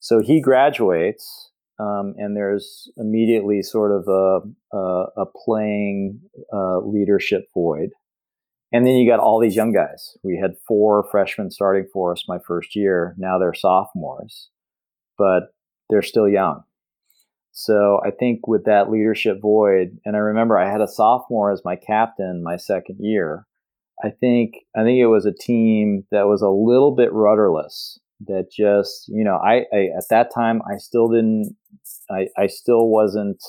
So he graduates um, and there's immediately sort of a, a, a playing uh, leadership void. And then you got all these young guys. We had four freshmen starting for us my first year. Now they're sophomores, but they're still young. So I think with that leadership void, and I remember I had a sophomore as my captain my second year. I think I think it was a team that was a little bit rudderless that just you know I, I at that time I still didn't I, I still wasn't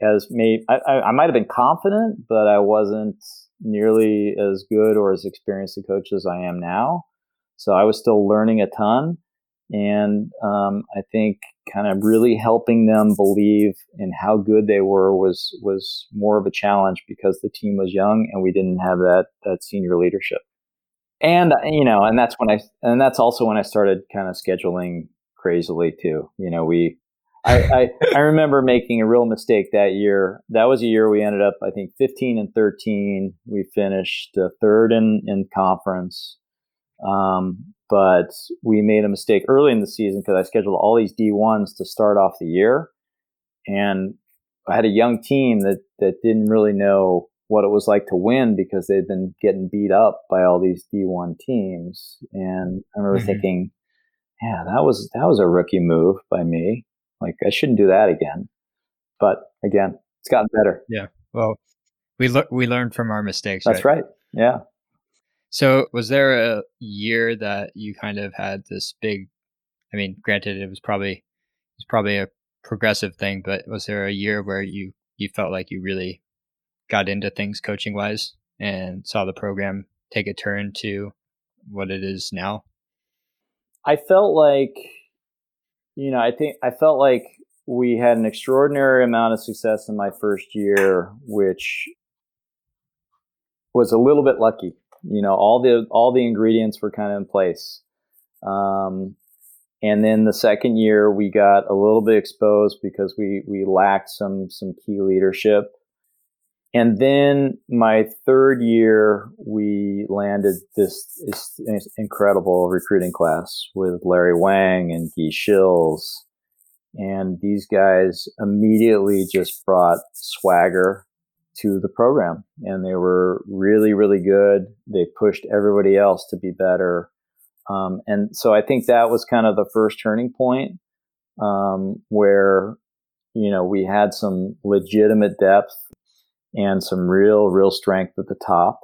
as I, I, I might have been confident but I wasn't nearly as good or as experienced a coach as I am now. So I was still learning a ton and um, I think kind of really helping them believe in how good they were was was more of a challenge because the team was young and we didn't have that that senior leadership and you know, and that's when I, and that's also when I started kind of scheduling crazily too. You know, we, I, I, I remember making a real mistake that year. That was a year we ended up, I think, 15 and 13. We finished uh, third in, in conference. Um, but we made a mistake early in the season because I scheduled all these D1s to start off the year. And I had a young team that, that didn't really know what it was like to win because they'd been getting beat up by all these D1 teams. And I remember mm-hmm. thinking, yeah, that was that was a rookie move by me. Like I shouldn't do that again. But again, it's gotten better. Yeah. Well, we le- we learned from our mistakes. That's right? right. Yeah. So, was there a year that you kind of had this big? I mean, granted, it was probably it was probably a progressive thing, but was there a year where you you felt like you really got into things coaching wise and saw the program take a turn to what it is now? I felt like, you know, I think I felt like we had an extraordinary amount of success in my first year, which was a little bit lucky. You know, all the all the ingredients were kind of in place, um, and then the second year we got a little bit exposed because we we lacked some some key leadership and then my third year we landed this, this incredible recruiting class with larry wang and guy schilz and these guys immediately just brought swagger to the program. And they were really really good. They pushed everybody else to be better. Um, and so I think that was kind of the first turning point um, where, you know, we had some legitimate depth and some real, real strength at the top.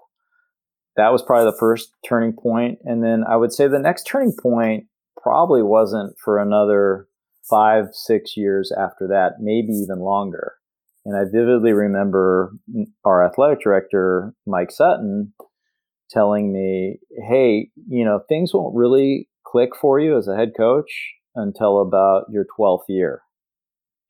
That was probably the first turning point. And then I would say the next turning point probably wasn't for another five, six years after that, maybe even longer. And I vividly remember our athletic director, Mike Sutton, telling me, hey, you know, things won't really click for you as a head coach until about your 12th year.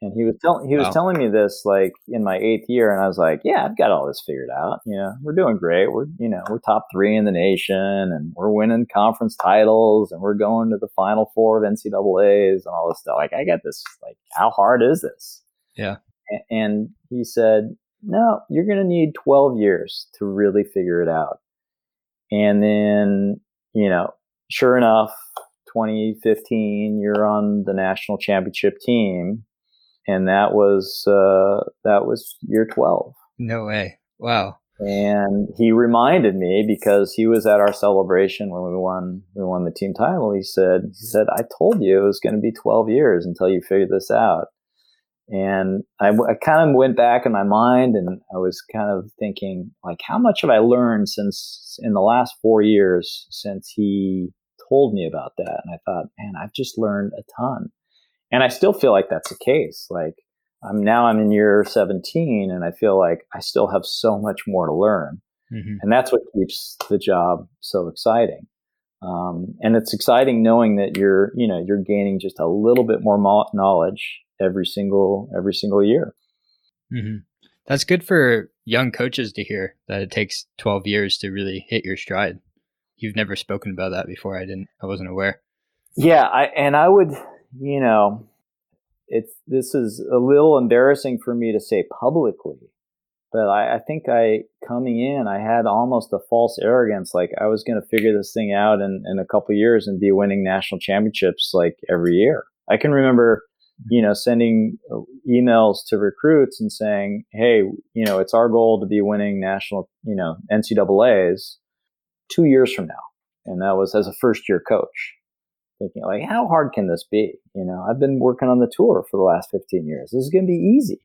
And he was telling he was wow. telling me this like in my eighth year, and I was like, "Yeah, I've got all this figured out. You know, we're doing great. We're you know we're top three in the nation, and we're winning conference titles, and we're going to the final four of NCAA's and all this stuff. Like, I got this. Like, how hard is this? Yeah. And he said, "No, you're going to need 12 years to really figure it out." And then, you know, sure enough, 2015, you're on the national championship team, and that was uh, that was year 12. No way! Wow. And he reminded me because he was at our celebration when we won we won the team title. He said he said I told you it was going to be 12 years until you figured this out. And I, I, kind of went back in my mind and I was kind of thinking, like, how much have I learned since in the last four years since he told me about that? And I thought, man, I've just learned a ton. And I still feel like that's the case. Like, I'm now I'm in year 17 and I feel like I still have so much more to learn. Mm-hmm. And that's what keeps the job so exciting. Um, and it's exciting knowing that you're, you know, you're gaining just a little bit more mo- knowledge every single every single year. Mm-hmm. That's good for young coaches to hear that it takes 12 years to really hit your stride. You've never spoken about that before. I didn't. I wasn't aware. Yeah, I, and I would, you know, it's this is a little embarrassing for me to say publicly, but I, I think I coming in, I had almost a false arrogance, like I was going to figure this thing out in, in a couple years and be winning national championships like every year. I can remember you know, sending uh, emails to recruits and saying, "Hey, you know, it's our goal to be winning national, you know, NCAA's two years from now," and that was as a first year coach, thinking like, "How hard can this be?" You know, I've been working on the tour for the last fifteen years. This is going to be easy,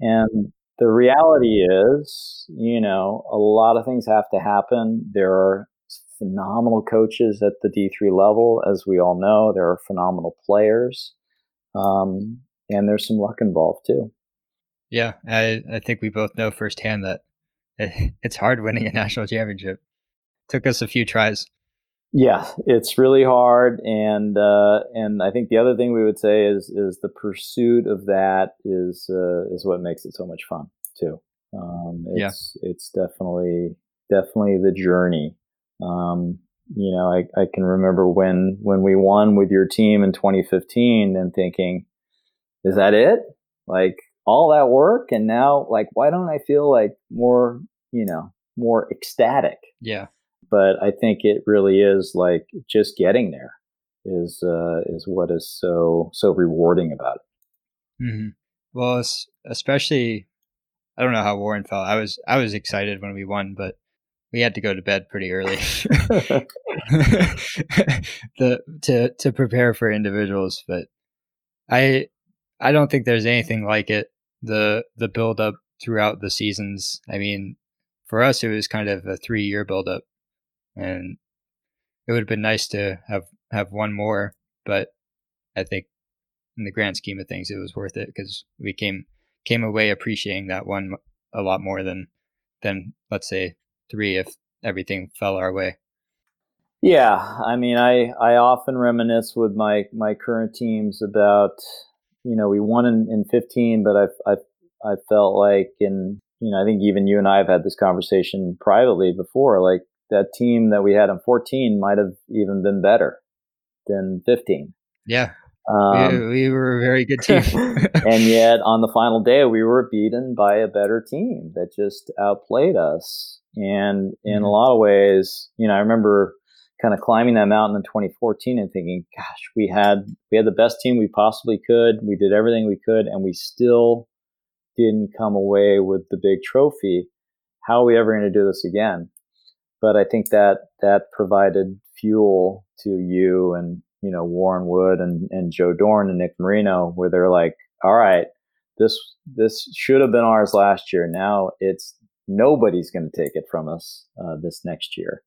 and the reality is, you know, a lot of things have to happen. There are phenomenal coaches at the D3 level, as we all know. There are phenomenal players um, and there's some luck involved too. Yeah, I, I think we both know firsthand that it, it's hard winning a national championship. Took us a few tries. Yeah, it's really hard, and uh, and I think the other thing we would say is is the pursuit of that is uh, is what makes it so much fun too. Um, it's yeah. it's definitely definitely the journey. Um, you know, I, I can remember when when we won with your team in 2015 and thinking, is that it? Like all that work and now like why don't I feel like more, you know, more ecstatic? Yeah. But I think it really is like just getting there is uh, is what is so so rewarding about it. Mm-hmm. Well, especially I don't know how Warren felt. I was I was excited when we won, but we had to go to bed pretty early the to to prepare for individuals but i i don't think there's anything like it the the build up throughout the seasons i mean for us it was kind of a 3 year build up and it would have been nice to have have one more but i think in the grand scheme of things it was worth it because we came came away appreciating that one a lot more than than let's say three if everything fell our way. Yeah, I mean, I I often reminisce with my my current teams about you know we won in, in 15, but I I I felt like in you know I think even you and I have had this conversation privately before. Like that team that we had in 14 might have even been better than 15. Yeah. Um, we, we, were a very good team. and yet, on the final day, we were beaten by a better team that just outplayed us. And in mm-hmm. a lot of ways, you know, I remember kind of climbing that mountain in 2014 and thinking, gosh, we had we had the best team we possibly could. We did everything we could, and we still didn't come away with the big trophy. How are we ever going to do this again? But I think that that provided fuel to you and you know Warren Wood and, and Joe Dorn and Nick Marino, where they're like, all right, this this should have been ours last year. Now it's nobody's going to take it from us uh, this next year.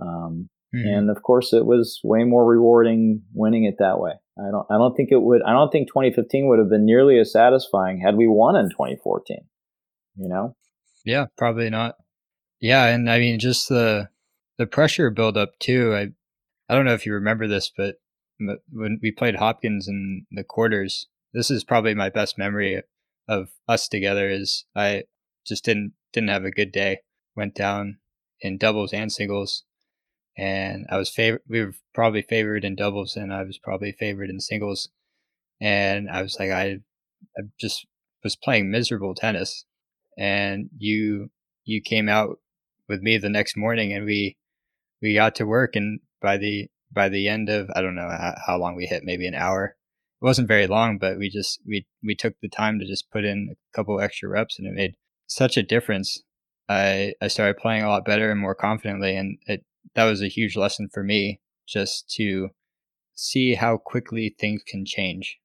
Um, mm-hmm. And of course, it was way more rewarding winning it that way. I don't I don't think it would. I don't think 2015 would have been nearly as satisfying had we won in 2014. You know? Yeah, probably not. Yeah, and I mean just the the pressure buildup too. I I don't know if you remember this, but when we played Hopkins in the quarters, this is probably my best memory of us together. Is I just didn't didn't have a good day. Went down in doubles and singles, and I was favorite. We were probably favored in doubles, and I was probably favored in singles. And I was like, I, I just was playing miserable tennis, and you you came out with me the next morning, and we we got to work and by the by the end of I don't know how, long we hit, maybe an hour. It wasn't very long, but we just we we took the time to just put in a couple extra reps, and it made such a difference. I I started playing a lot better and more confidently, and it that was a huge lesson for me just to see how quickly things can change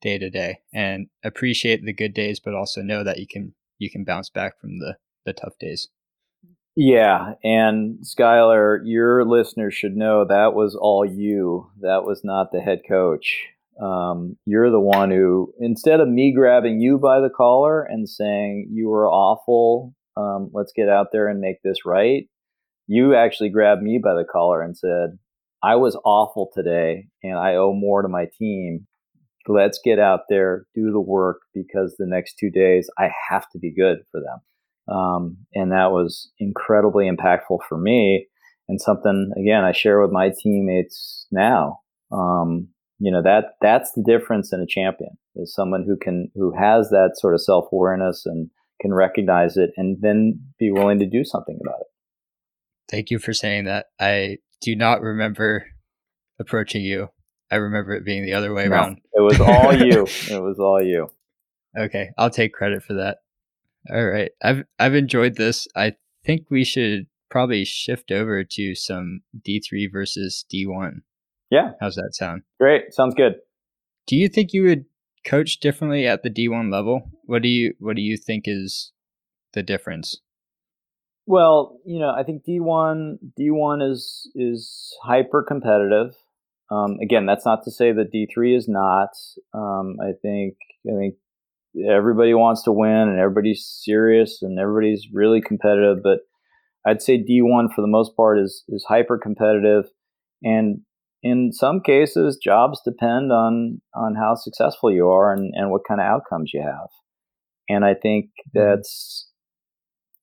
day to day and appreciate the good days, but also know that you can you can bounce back from the the tough days. Yeah, and Skylar, your listeners should know that was all you. That was not the head coach. Um, you're the one who, instead of me grabbing you by the collar and saying you were awful, um, let's get out there and make this right, you actually grabbed me by the collar and said, I was awful today and I owe more to my team. Let's get out there, do the work because the next two days I have to be good for them. Um, and that was incredibly impactful for me and something, again, I share with my teammates now. Um, you know, that, that's the difference in a champion is someone who can, who has that sort of self awareness and can recognize it and then be willing to do something about it. Thank you for saying that. I do not remember approaching you. I remember it being the other way no, around. It was all you. It was all you. Okay, I'll take credit for that. All right. I've I've enjoyed this. I think we should probably shift over to some D3 versus D1. Yeah. How's that sound? Great. Sounds good. Do you think you would coach differently at the D1 level? What do you what do you think is the difference? Well, you know, I think D1 D1 is is hyper competitive. Um, again, that's not to say that D3 is not. Um, I think I think everybody wants to win and everybody's serious and everybody's really competitive. But I'd say D1 for the most part is is hyper competitive, and in some cases, jobs depend on on how successful you are and, and what kind of outcomes you have. And I think mm-hmm. that's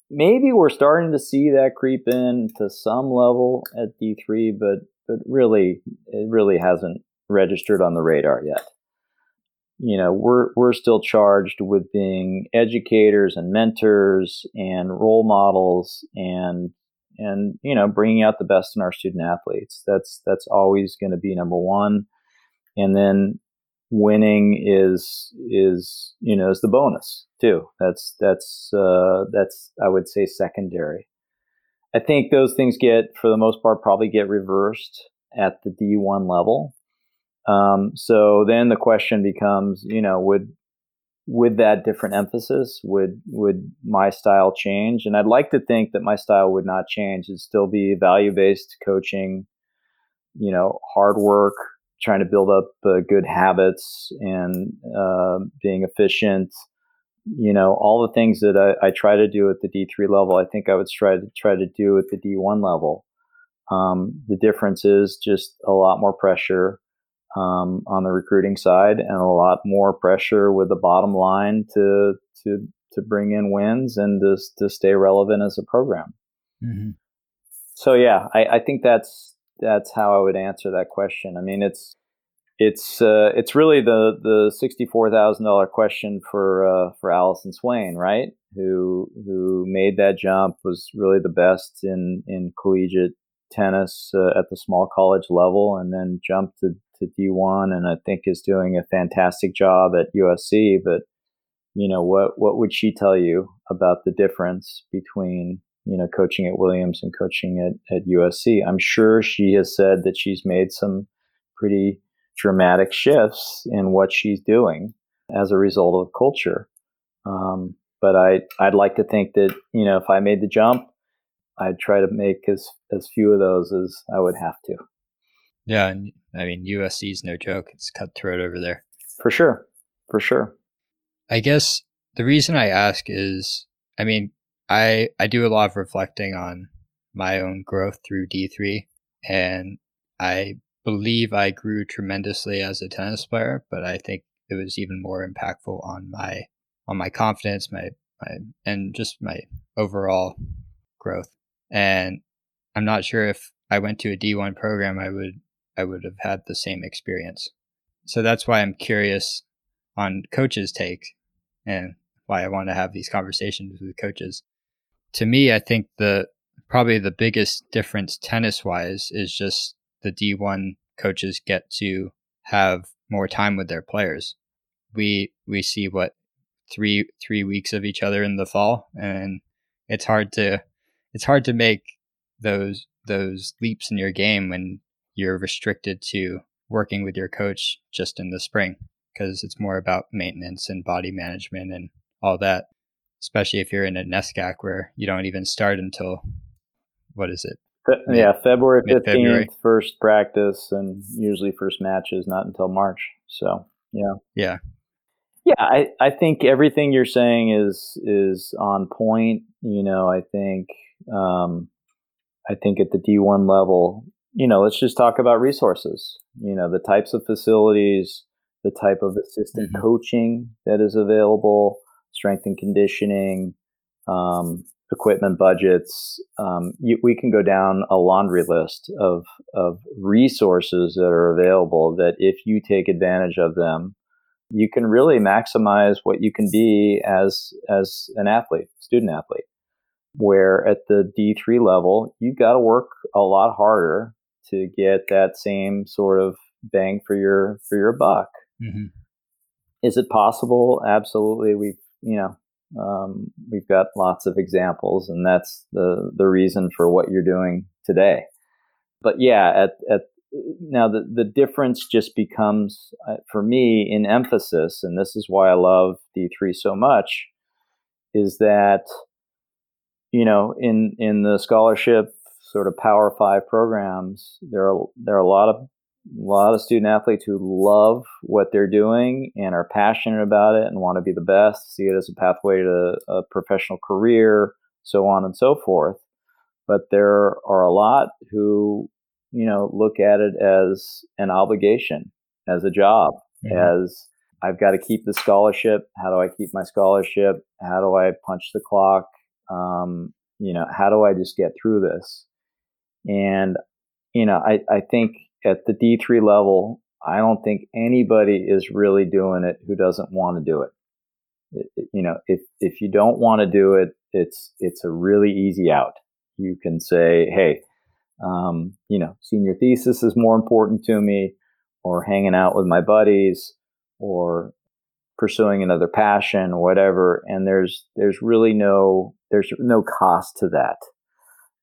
maybe we're starting to see that creep in to some level at D3, but but really it really hasn't registered on the radar yet you know we're we're still charged with being educators and mentors and role models and and you know bringing out the best in our student athletes. That's that's always going to be number one. And then winning is is you know is the bonus too. That's that's uh that's i would say secondary. I think those things get for the most part probably get reversed at the d1 level um, so then the question becomes, you know, would with that different emphasis, would would my style change? And I'd like to think that my style would not change. It'd still be value based coaching, you know, hard work, trying to build up uh, good habits, and uh, being efficient. You know, all the things that I, I, try to do at the D three level, I think I would try to try to do at the D one level. Um, the difference is just a lot more pressure um, on the recruiting side and a lot more pressure with the bottom line to to to bring in wins and to to stay relevant as a program. Mm-hmm. So yeah, I, I think that's that's how I would answer that question. I mean, it's it's uh, it's really the the sixty four thousand dollar question for uh, for Allison Swain, right? Who who made that jump was really the best in in collegiate tennis uh, at the small college level, and then jumped to to D one, and I think is doing a fantastic job at USC. But you know what what would she tell you about the difference between you know coaching at Williams and coaching at, at USC? I'm sure she has said that she's made some pretty dramatic shifts in what she's doing as a result of culture. Um, but I, I'd like to think that, you know, if I made the jump, I'd try to make as, as few of those as I would have to. Yeah. And I mean, USC is no joke. It's cutthroat over there. For sure. For sure. I guess the reason I ask is, I mean, I, I do a lot of reflecting on my own growth through D3 and I believe I grew tremendously as a tennis player, but I think it was even more impactful on my on my confidence, my my and just my overall growth. And I'm not sure if I went to a D1 program, I would I would have had the same experience. So that's why I'm curious on coaches' take and why I want to have these conversations with coaches. To me, I think the probably the biggest difference tennis wise is just the D1 coaches get to have more time with their players. We we see what three three weeks of each other in the fall, and it's hard to it's hard to make those those leaps in your game when you're restricted to working with your coach just in the spring because it's more about maintenance and body management and all that especially if you're in a NESCAC where you don't even start until what is it Fe- yeah, February fifteenth, first practice, and usually first match is not until March. So yeah, yeah, yeah. I, I think everything you're saying is is on point. You know, I think um, I think at the D1 level, you know, let's just talk about resources. You know, the types of facilities, the type of assistant mm-hmm. coaching that is available, strength and conditioning. Um, equipment budgets. Um, you, we can go down a laundry list of of resources that are available. That if you take advantage of them, you can really maximize what you can be as as an athlete, student athlete. Where at the D three level, you've got to work a lot harder to get that same sort of bang for your for your buck. Mm-hmm. Is it possible? Absolutely. We've you know um, we've got lots of examples, and that's the the reason for what you're doing today. But yeah, at at now the the difference just becomes uh, for me in emphasis, and this is why I love D three so much, is that you know in in the scholarship sort of Power Five programs, there are there are a lot of a lot of student athletes who love what they're doing and are passionate about it and want to be the best, see it as a pathway to a professional career, so on and so forth. But there are a lot who, you know, look at it as an obligation, as a job, mm-hmm. as I've got to keep the scholarship. How do I keep my scholarship? How do I punch the clock? Um, you know, how do I just get through this? And, you know, I, I think at the D3 level, I don't think anybody is really doing it who doesn't want to do it. you know, if, if you don't want to do it, it's, it's a really easy out. You can say, Hey, um, you know, senior thesis is more important to me or hanging out with my buddies or pursuing another passion, whatever. And there's, there's really no, there's no cost to that.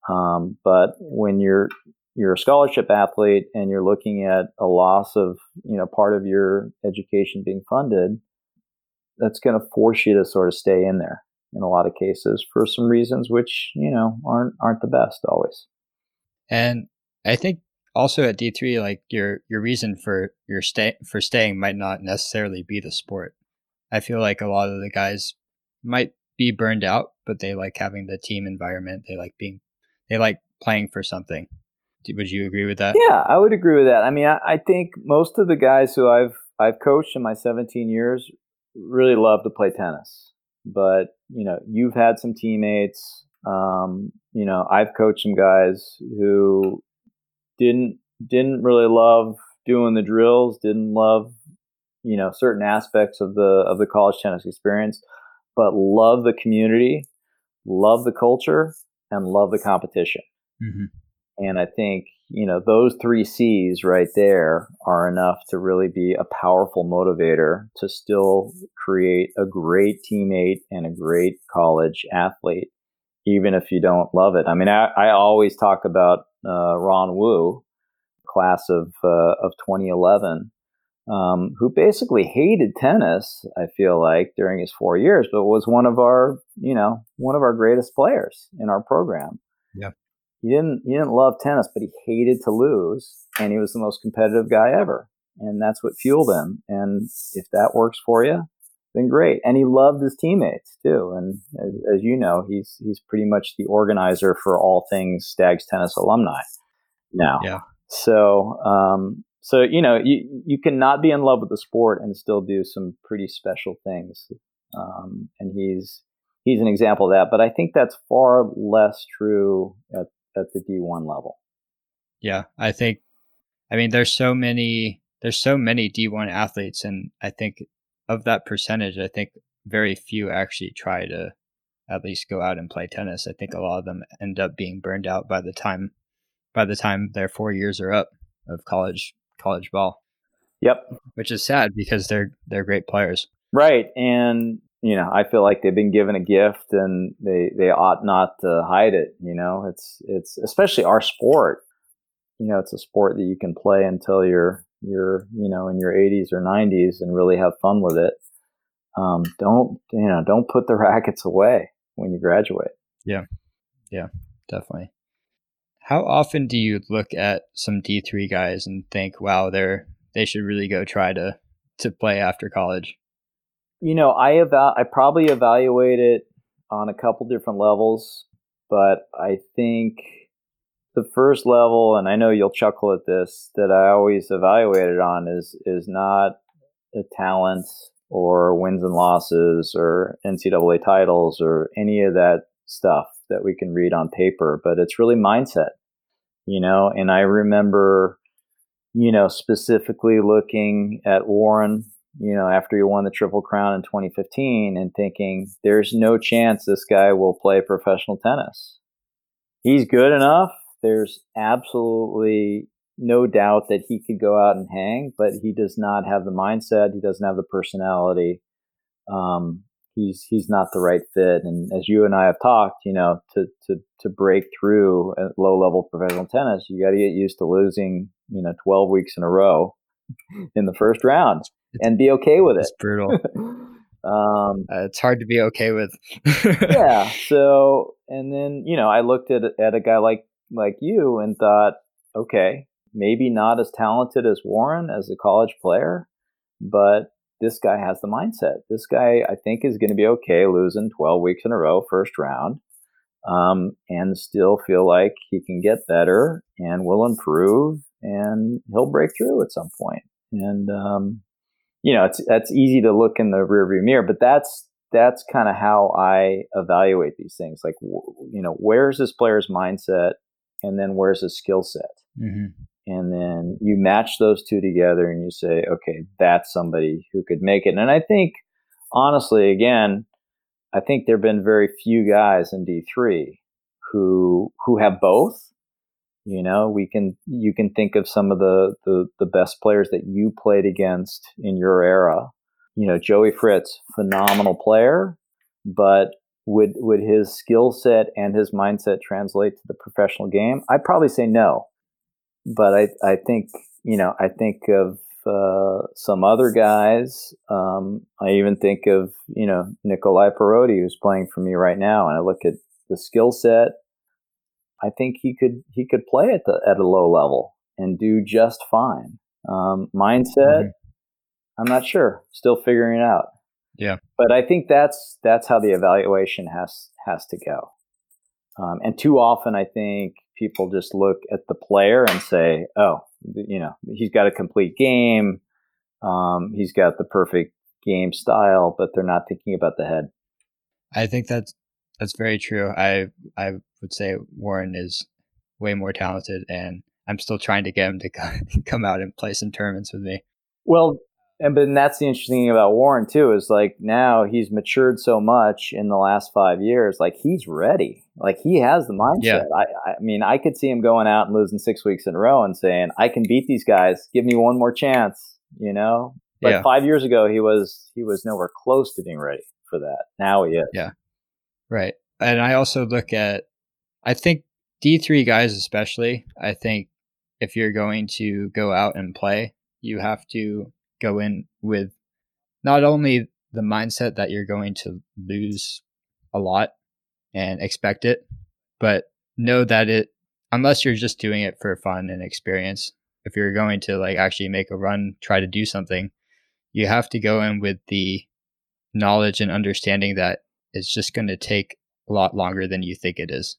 Um, but when you're you're a scholarship athlete and you're looking at a loss of you know part of your education being funded that's going to force you to sort of stay in there in a lot of cases for some reasons which you know aren't aren't the best always. And i think also at d3 like your your reason for your stay for staying might not necessarily be the sport. I feel like a lot of the guys might be burned out but they like having the team environment they like being they like playing for something would you agree with that? Yeah, I would agree with that. I mean, I, I think most of the guys who I've I've coached in my 17 years really love to play tennis. But you know, you've had some teammates. Um, you know, I've coached some guys who didn't didn't really love doing the drills, didn't love, you know, certain aspects of the of the college tennis experience, but love the community, love the culture, and love the competition. Mm-hmm. And I think you know those three C's right there are enough to really be a powerful motivator to still create a great teammate and a great college athlete, even if you don't love it. I mean, I, I always talk about uh, Ron Wu, class of uh, of 2011, um, who basically hated tennis. I feel like during his four years, but was one of our you know one of our greatest players in our program. Yeah. He didn't he didn't love tennis, but he hated to lose, and he was the most competitive guy ever, and that's what fueled him. And if that works for you, then great. And he loved his teammates too. And as, as you know, he's he's pretty much the organizer for all things Stags tennis alumni now. Yeah. So, um, so you know, you you cannot be in love with the sport and still do some pretty special things. Um, and he's he's an example of that. But I think that's far less true at at the D1 level. Yeah, I think. I mean, there's so many there's so many D1 athletes, and I think of that percentage, I think very few actually try to at least go out and play tennis. I think a lot of them end up being burned out by the time by the time their four years are up of college college ball. Yep. Which is sad because they're they're great players. Right. And you know, I feel like they've been given a gift and they, they ought not to hide it. You know, it's, it's especially our sport. You know, it's a sport that you can play until you're, you're, you know, in your 80s or 90s and really have fun with it. Um, don't, you know, don't put the rackets away when you graduate. Yeah. Yeah, definitely. How often do you look at some D3 guys and think, wow, they're they should really go try to to play after college? You know, I eval- I probably evaluate it on a couple different levels, but I think the first level, and I know you'll chuckle at this, that I always evaluate it on is is not a talent or wins and losses or NCAA titles or any of that stuff that we can read on paper, but it's really mindset, you know. And I remember, you know, specifically looking at Warren, you know, after he won the Triple Crown in 2015 and thinking, there's no chance this guy will play professional tennis. He's good enough. There's absolutely no doubt that he could go out and hang, but he does not have the mindset. He doesn't have the personality. Um, he's he's not the right fit. And as you and I have talked, you know, to to to break through at low level professional tennis, you got to get used to losing, you know, 12 weeks in a row in the first round and be okay with it. It's brutal. um, uh, it's hard to be okay with. yeah. So, and then you know, I looked at at a guy like like you and thought, okay, maybe not as talented as Warren as a college player, but this guy has the mindset. This guy, I think, is going to be okay losing 12 weeks in a row, first round, um, and still feel like he can get better and will improve and he'll break through at some point. And um, you know, it's that's easy to look in the rearview mirror, but that's that's kind of how I evaluate these things. Like, you know, where's this player's mindset, and then where's his skill set, mm-hmm. And then you match those two together, and you say, okay, that's somebody who could make it. And I think, honestly, again, I think there've been very few guys in D three who who have both you know, we can you can think of some of the, the the best players that you played against in your era. You know, Joey Fritz, phenomenal player, but would would his skill set and his mindset translate to the professional game? I'd probably say no. But I I think you know I think of uh, some other guys. Um, I even think of you know Nikolai Parodi, who's playing for me right now, and I look at the skill set I think he could he could play at the at a low level and do just fine. Um, mindset, mm-hmm. I'm not sure. Still figuring it out. Yeah, but I think that's that's how the evaluation has has to go. Um, and too often, I think people just look at the player and say, "Oh, you know, he's got a complete game. Um, he's got the perfect game style," but they're not thinking about the head. I think that's that's very true. I I would say Warren is way more talented, and I'm still trying to get him to come out and play some tournaments with me. Well, and but that's the interesting thing about Warren too is like now he's matured so much in the last five years. Like he's ready. Like he has the mindset. Yeah. I, I mean, I could see him going out and losing six weeks in a row and saying, "I can beat these guys. Give me one more chance." You know. But yeah. five years ago, he was he was nowhere close to being ready for that. Now he is. Yeah. Right. And I also look at, I think D three guys especially. I think if you're going to go out and play, you have to go in with not only the mindset that you're going to lose a lot and expect it, but know that it, unless you're just doing it for fun and experience, if you're going to like actually make a run, try to do something, you have to go in with the knowledge and understanding that it's just going to take a lot longer than you think it is.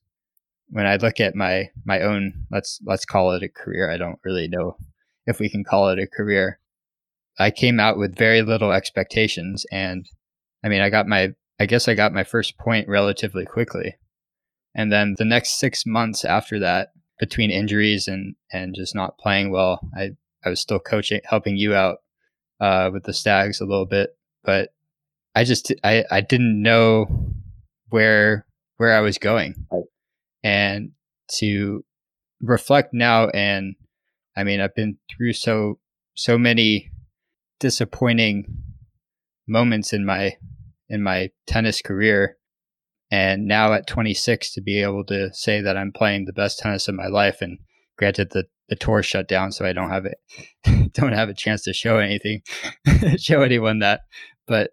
When I look at my my own let's let's call it a career, I don't really know if we can call it a career. I came out with very little expectations and I mean I got my I guess I got my first point relatively quickly. And then the next 6 months after that between injuries and and just not playing well, I I was still coaching helping you out uh, with the Stags a little bit, but I just I I didn't know where where I was going, and to reflect now and I mean I've been through so so many disappointing moments in my in my tennis career. And now at 26 to be able to say that I'm playing the best tennis of my life and granted the the tour shut down so I don't have it don't have a chance to show anything show anyone that. But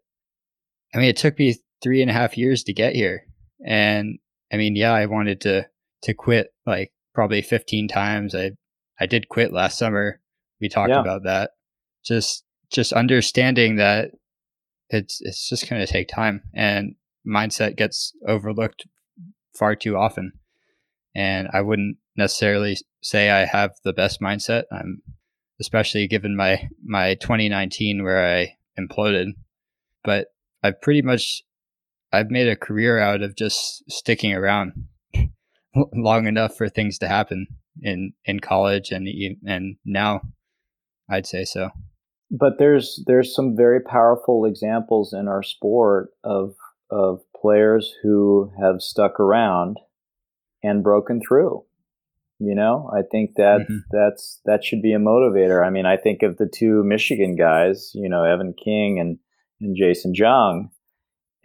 I mean it took me three and a half years to get here. And I mean yeah I wanted to to quit like probably 15 times. I I did quit last summer. We talked yeah. about that. Just just understanding that it's it's just going to take time and mindset gets overlooked far too often. And i wouldn't necessarily say i have the best mindset. I'm especially given my my 2019 where i imploded. But i've pretty much i've made a career out of just sticking around long enough for things to happen in in college and and now i'd say so but there's there's some very powerful examples in our sport of of players who have stuck around and broken through. You know, I think that mm-hmm. that's that should be a motivator. I mean, I think of the two Michigan guys, you know, Evan King and and Jason Jung,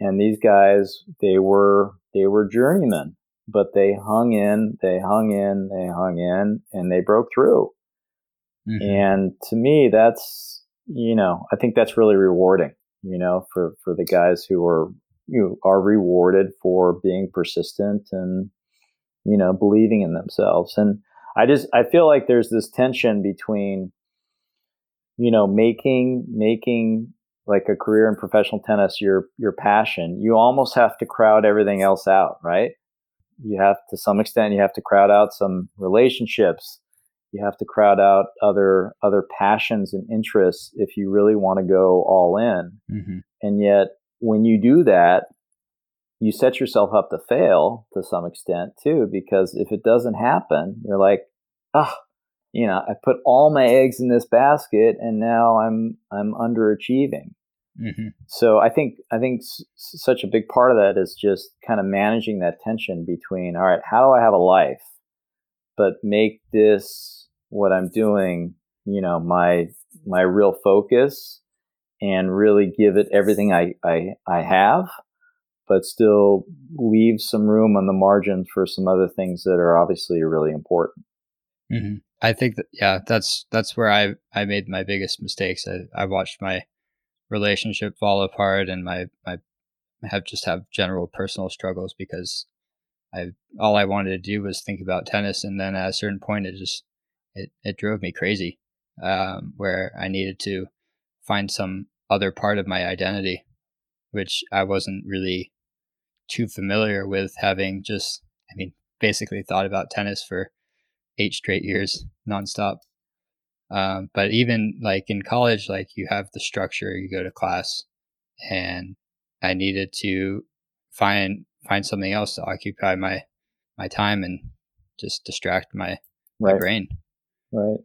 and these guys they were they were journeymen, but they hung in, they hung in, they hung in, and they broke through. Mm-hmm. And to me, that's you know, I think that's really rewarding, you know, for, for the guys who are, you know, are rewarded for being persistent and, you know, believing in themselves. And I just, I feel like there's this tension between, you know, making, making like a career in professional tennis your, your passion. You almost have to crowd everything else out, right? You have to some extent, you have to crowd out some relationships you have to crowd out other other passions and interests if you really want to go all in. Mm-hmm. And yet, when you do that, you set yourself up to fail to some extent too, because if it doesn't happen, you're like, ah, oh, you know, I put all my eggs in this basket, and now I'm I'm underachieving. Mm-hmm. So I think I think s- such a big part of that is just kind of managing that tension between all right, how do I have a life, but make this what I'm doing, you know, my my real focus and really give it everything I, I, I have, but still leave some room on the margin for some other things that are obviously really important. Mm-hmm. I think that, yeah, that's, that's where I, I made my biggest mistakes. I, I watched my relationship fall apart and my, my, I have just have general personal struggles because I, all I wanted to do was think about tennis. And then at a certain point, it just, it, it drove me crazy um, where I needed to find some other part of my identity, which I wasn't really too familiar with having just, I mean, basically thought about tennis for eight straight years nonstop. Um, but even like in college, like you have the structure, you go to class, and I needed to find find something else to occupy my my time and just distract my right. my brain right.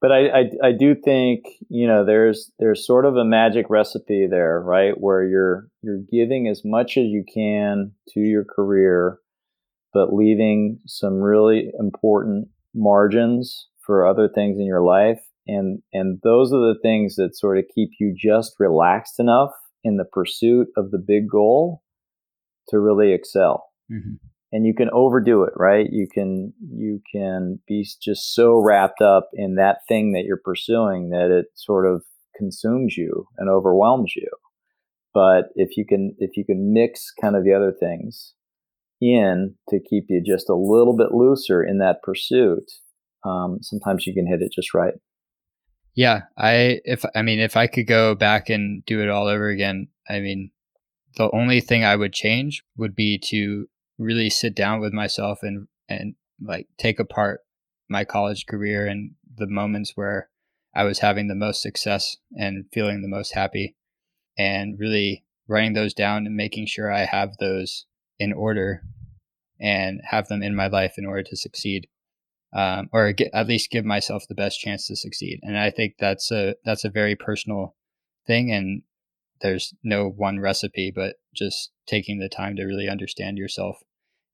But I, I, I do think you know there's there's sort of a magic recipe there, right? Where you're you're giving as much as you can to your career, but leaving some really important margins for other things in your life, and and those are the things that sort of keep you just relaxed enough in the pursuit of the big goal to really excel. Mm-hmm and you can overdo it right? You can you can be just so wrapped up in that thing that you're pursuing that it sort of consumes you and overwhelms you. But if you can if you can mix kind of the other things in to keep you just a little bit looser in that pursuit um, sometimes you can hit it just right. Yeah i if i mean if i could go back and do it all over again i mean the only thing i would change would be to really sit down with myself and and like take apart my college career and the moments where I was having the most success and feeling the most happy and really writing those down and making sure I have those in order and have them in my life in order to succeed um, or get, at least give myself the best chance to succeed and I think that's a that's a very personal thing and there's no one recipe, but just taking the time to really understand yourself.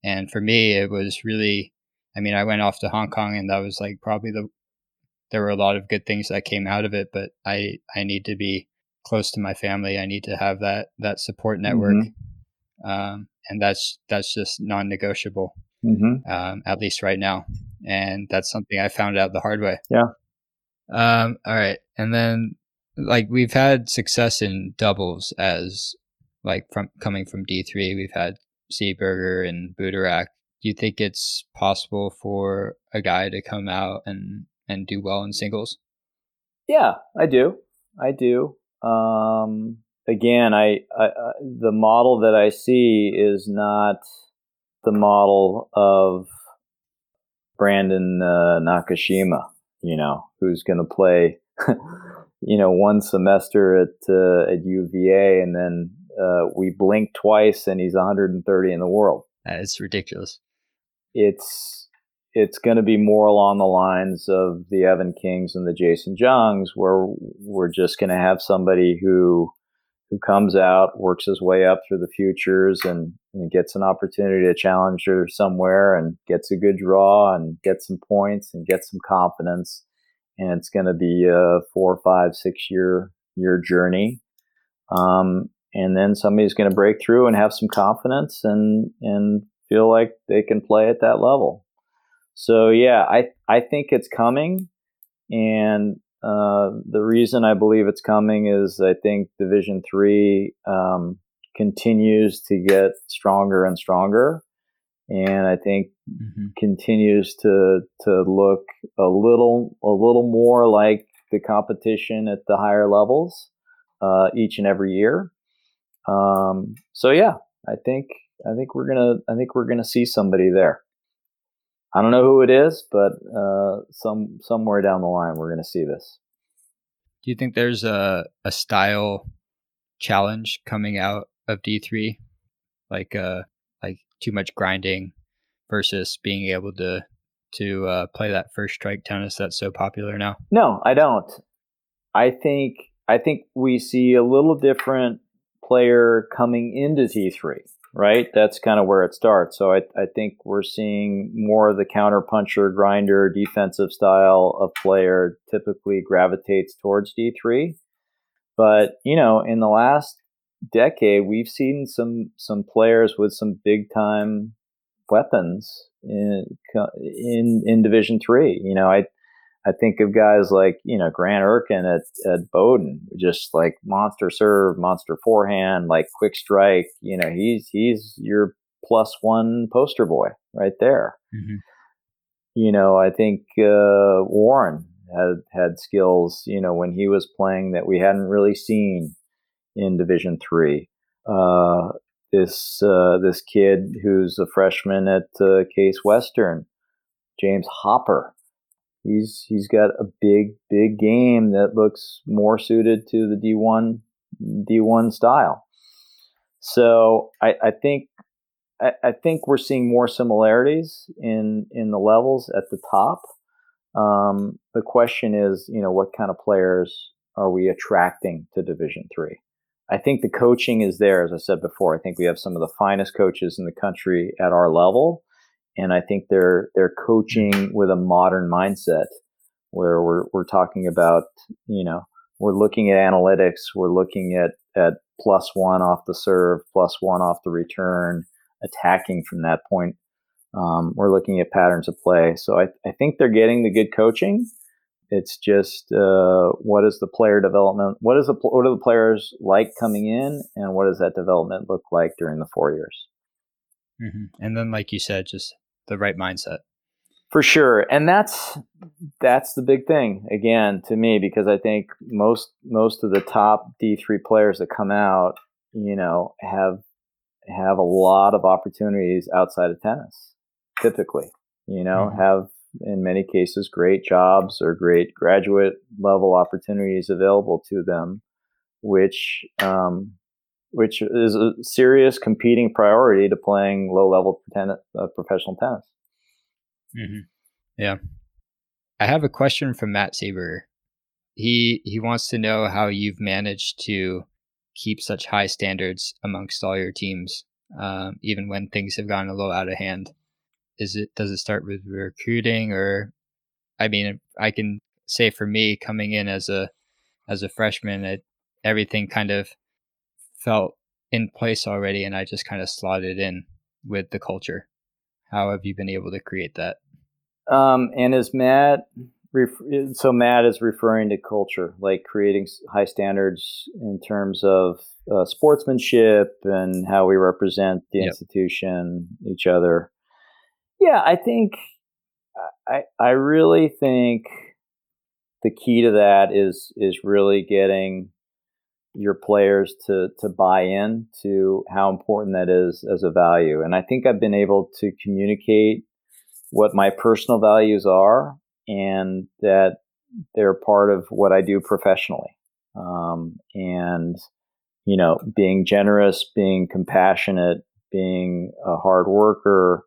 And for me, it was really, I mean, I went off to Hong Kong and that was like probably the, there were a lot of good things that came out of it, but I, I need to be close to my family. I need to have that, that support network. Mm-hmm. Um, and that's, that's just non-negotiable, mm-hmm. um, at least right now. And that's something I found out the hard way. Yeah. Um, all right. And then like we've had success in doubles as like from coming from D three. We've had Seeberger and Budarak. Do you think it's possible for a guy to come out and and do well in singles? Yeah, I do. I do. Um, again, I, I, I the model that I see is not the model of Brandon uh, Nakashima. You know, who's going to play you know, one semester at uh, at UVA, and then uh, we blink twice, and he's 130 in the world. It's ridiculous. It's it's going to be more along the lines of the Evan Kings and the Jason Jungs, where we're just going to have somebody who who comes out, works his way up through the futures, and, and gets an opportunity to challenger somewhere, and gets a good draw, and gets some points, and gets some confidence and it's going to be a four, five, six year year journey. Um, and then somebody's going to break through and have some confidence and and feel like they can play at that level. So yeah, I I think it's coming, and uh, the reason I believe it's coming is I think Division Three um, continues to get stronger and stronger and I think mm-hmm. continues to to look a little a little more like the competition at the higher levels uh, each and every year. Um, so yeah, I think I think we're gonna I think we're gonna see somebody there. I don't know who it is, but uh, some somewhere down the line we're gonna see this. Do you think there's a a style challenge coming out of D three, like uh like too much grinding versus being able to to uh, play that first strike tennis that's so popular now? No, I don't. I think I think we see a little different player coming into D three. Right, that's kind of where it starts. So I, I think we're seeing more of the counter puncher, grinder, defensive style of player typically gravitates towards D three. But you know, in the last decade, we've seen some some players with some big time weapons in in in Division Three. You know, I I think of guys like you know Grant Urken at at Bowdoin, just like monster serve, monster forehand, like quick strike. You know, he's he's your plus one poster boy right there. Mm-hmm. You know, I think uh, Warren had had skills. You know, when he was playing that we hadn't really seen in Division Three. Uh, this uh, this kid who's a freshman at uh, Case Western, James Hopper. He's he's got a big big game that looks more suited to the D one D one style. So I, I think I, I think we're seeing more similarities in in the levels at the top. Um, the question is, you know, what kind of players are we attracting to Division Three? I think the coaching is there, as I said before. I think we have some of the finest coaches in the country at our level, and I think they're they're coaching with a modern mindset, where we're we're talking about, you know, we're looking at analytics, we're looking at at plus one off the serve, plus one off the return, attacking from that point. Um, we're looking at patterns of play. So I, I think they're getting the good coaching. It's just uh, what is the player development? What is the what are the players like coming in, and what does that development look like during the four years? Mm-hmm. And then, like you said, just the right mindset. For sure, and that's that's the big thing again to me because I think most most of the top D three players that come out, you know, have have a lot of opportunities outside of tennis. Typically, you know, mm-hmm. have in many cases great jobs or great graduate level opportunities available to them, which um, which is a serious competing priority to playing low level uh, professional tennis. Mm-hmm. Yeah, I have a question from Matt Saber. He he wants to know how you've managed to keep such high standards amongst all your teams, um, even when things have gotten a little out of hand is it does it start with recruiting or I mean I can say for me coming in as a as a freshman it, everything kind of felt in place already and I just kind of slotted in with the culture. How have you been able to create that? Um, and is Matt so Matt is referring to culture, like creating high standards in terms of uh, sportsmanship and how we represent the yep. institution, each other. Yeah, I think I I really think the key to that is is really getting your players to to buy in to how important that is as a value. And I think I've been able to communicate what my personal values are and that they're part of what I do professionally. Um, and you know, being generous, being compassionate, being a hard worker,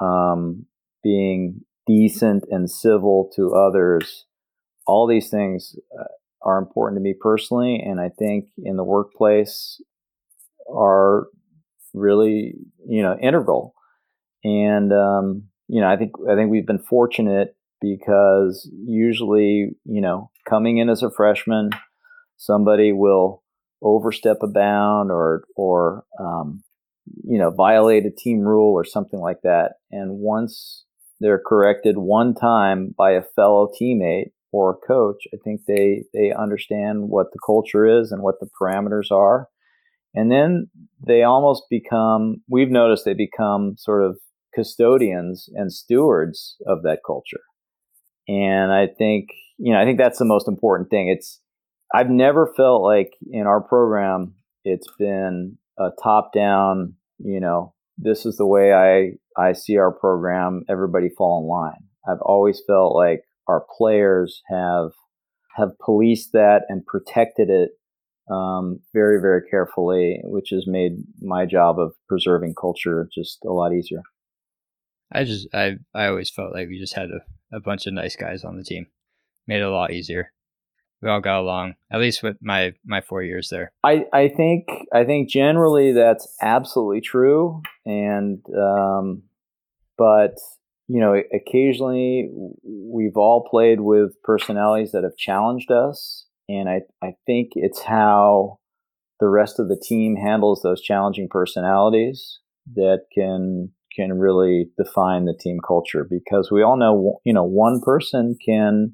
um, being decent and civil to others. All these things uh, are important to me personally, and I think in the workplace are really you know integral. And um, you know, I think I think we've been fortunate because usually you know coming in as a freshman, somebody will overstep a bound or or um, you know, violate a team rule or something like that. And once they're corrected one time by a fellow teammate or a coach, I think they, they understand what the culture is and what the parameters are. And then they almost become, we've noticed they become sort of custodians and stewards of that culture. And I think, you know, I think that's the most important thing. It's, I've never felt like in our program, it's been a top down, you know, this is the way I, I see our program, everybody fall in line. I've always felt like our players have have policed that and protected it um, very, very carefully, which has made my job of preserving culture just a lot easier. I just I I always felt like we just had a, a bunch of nice guys on the team. Made it a lot easier we all got along at least with my my four years there i i think i think generally that's absolutely true and um but you know occasionally we've all played with personalities that have challenged us and i i think it's how the rest of the team handles those challenging personalities that can can really define the team culture because we all know you know one person can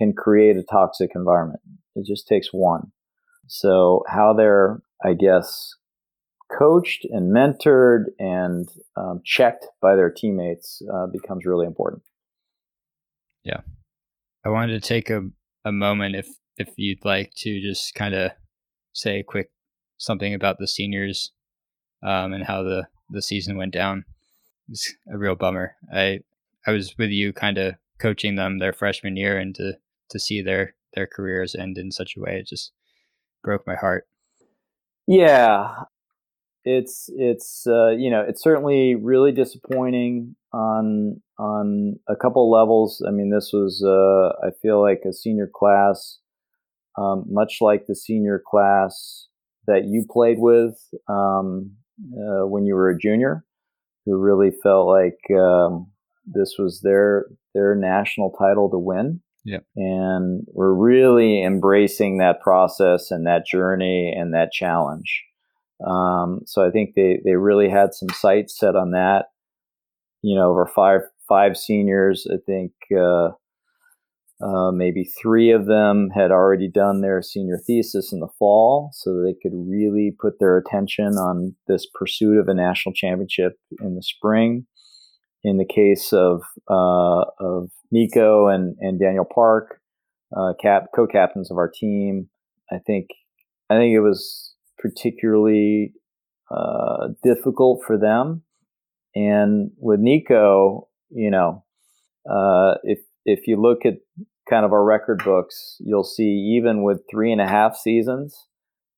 can create a toxic environment. It just takes one. So how they're, I guess, coached and mentored and um, checked by their teammates uh, becomes really important. Yeah, I wanted to take a, a moment if if you'd like to just kind of say a quick something about the seniors um, and how the the season went down. It's a real bummer. I I was with you, kind of coaching them their freshman year, and to to see their their careers end in such a way. It just broke my heart. Yeah, it's it's uh, you know it's certainly really disappointing. on on a couple levels. I mean, this was uh, I feel like a senior class, um, much like the senior class that you played with um, uh, when you were a junior, who really felt like um, this was their their national title to win. Yeah. And we're really embracing that process and that journey and that challenge. Um, so I think they, they really had some sights set on that. You know, over five five seniors, I think uh, uh, maybe three of them had already done their senior thesis in the fall, so they could really put their attention on this pursuit of a national championship in the spring. In the case of uh, of Nico and, and Daniel Park, uh, cap co-captains of our team, I think I think it was particularly uh, difficult for them. And with Nico, you know, uh, if if you look at kind of our record books, you'll see even with three and a half seasons,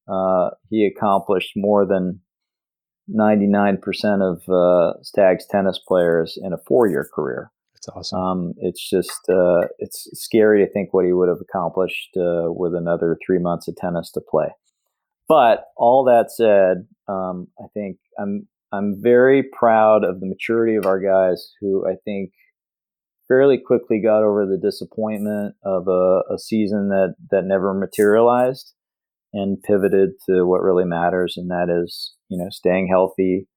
uh, he accomplished more than 99% of uh, Stags tennis players in a four year career. That's awesome. Um, it's just uh, it's scary to think what he would have accomplished uh, with another three months of tennis to play. But all that said, um, I think I'm I'm very proud of the maturity of our guys who I think fairly quickly got over the disappointment of a, a season that that never materialized and pivoted to what really matters, and that is you know staying healthy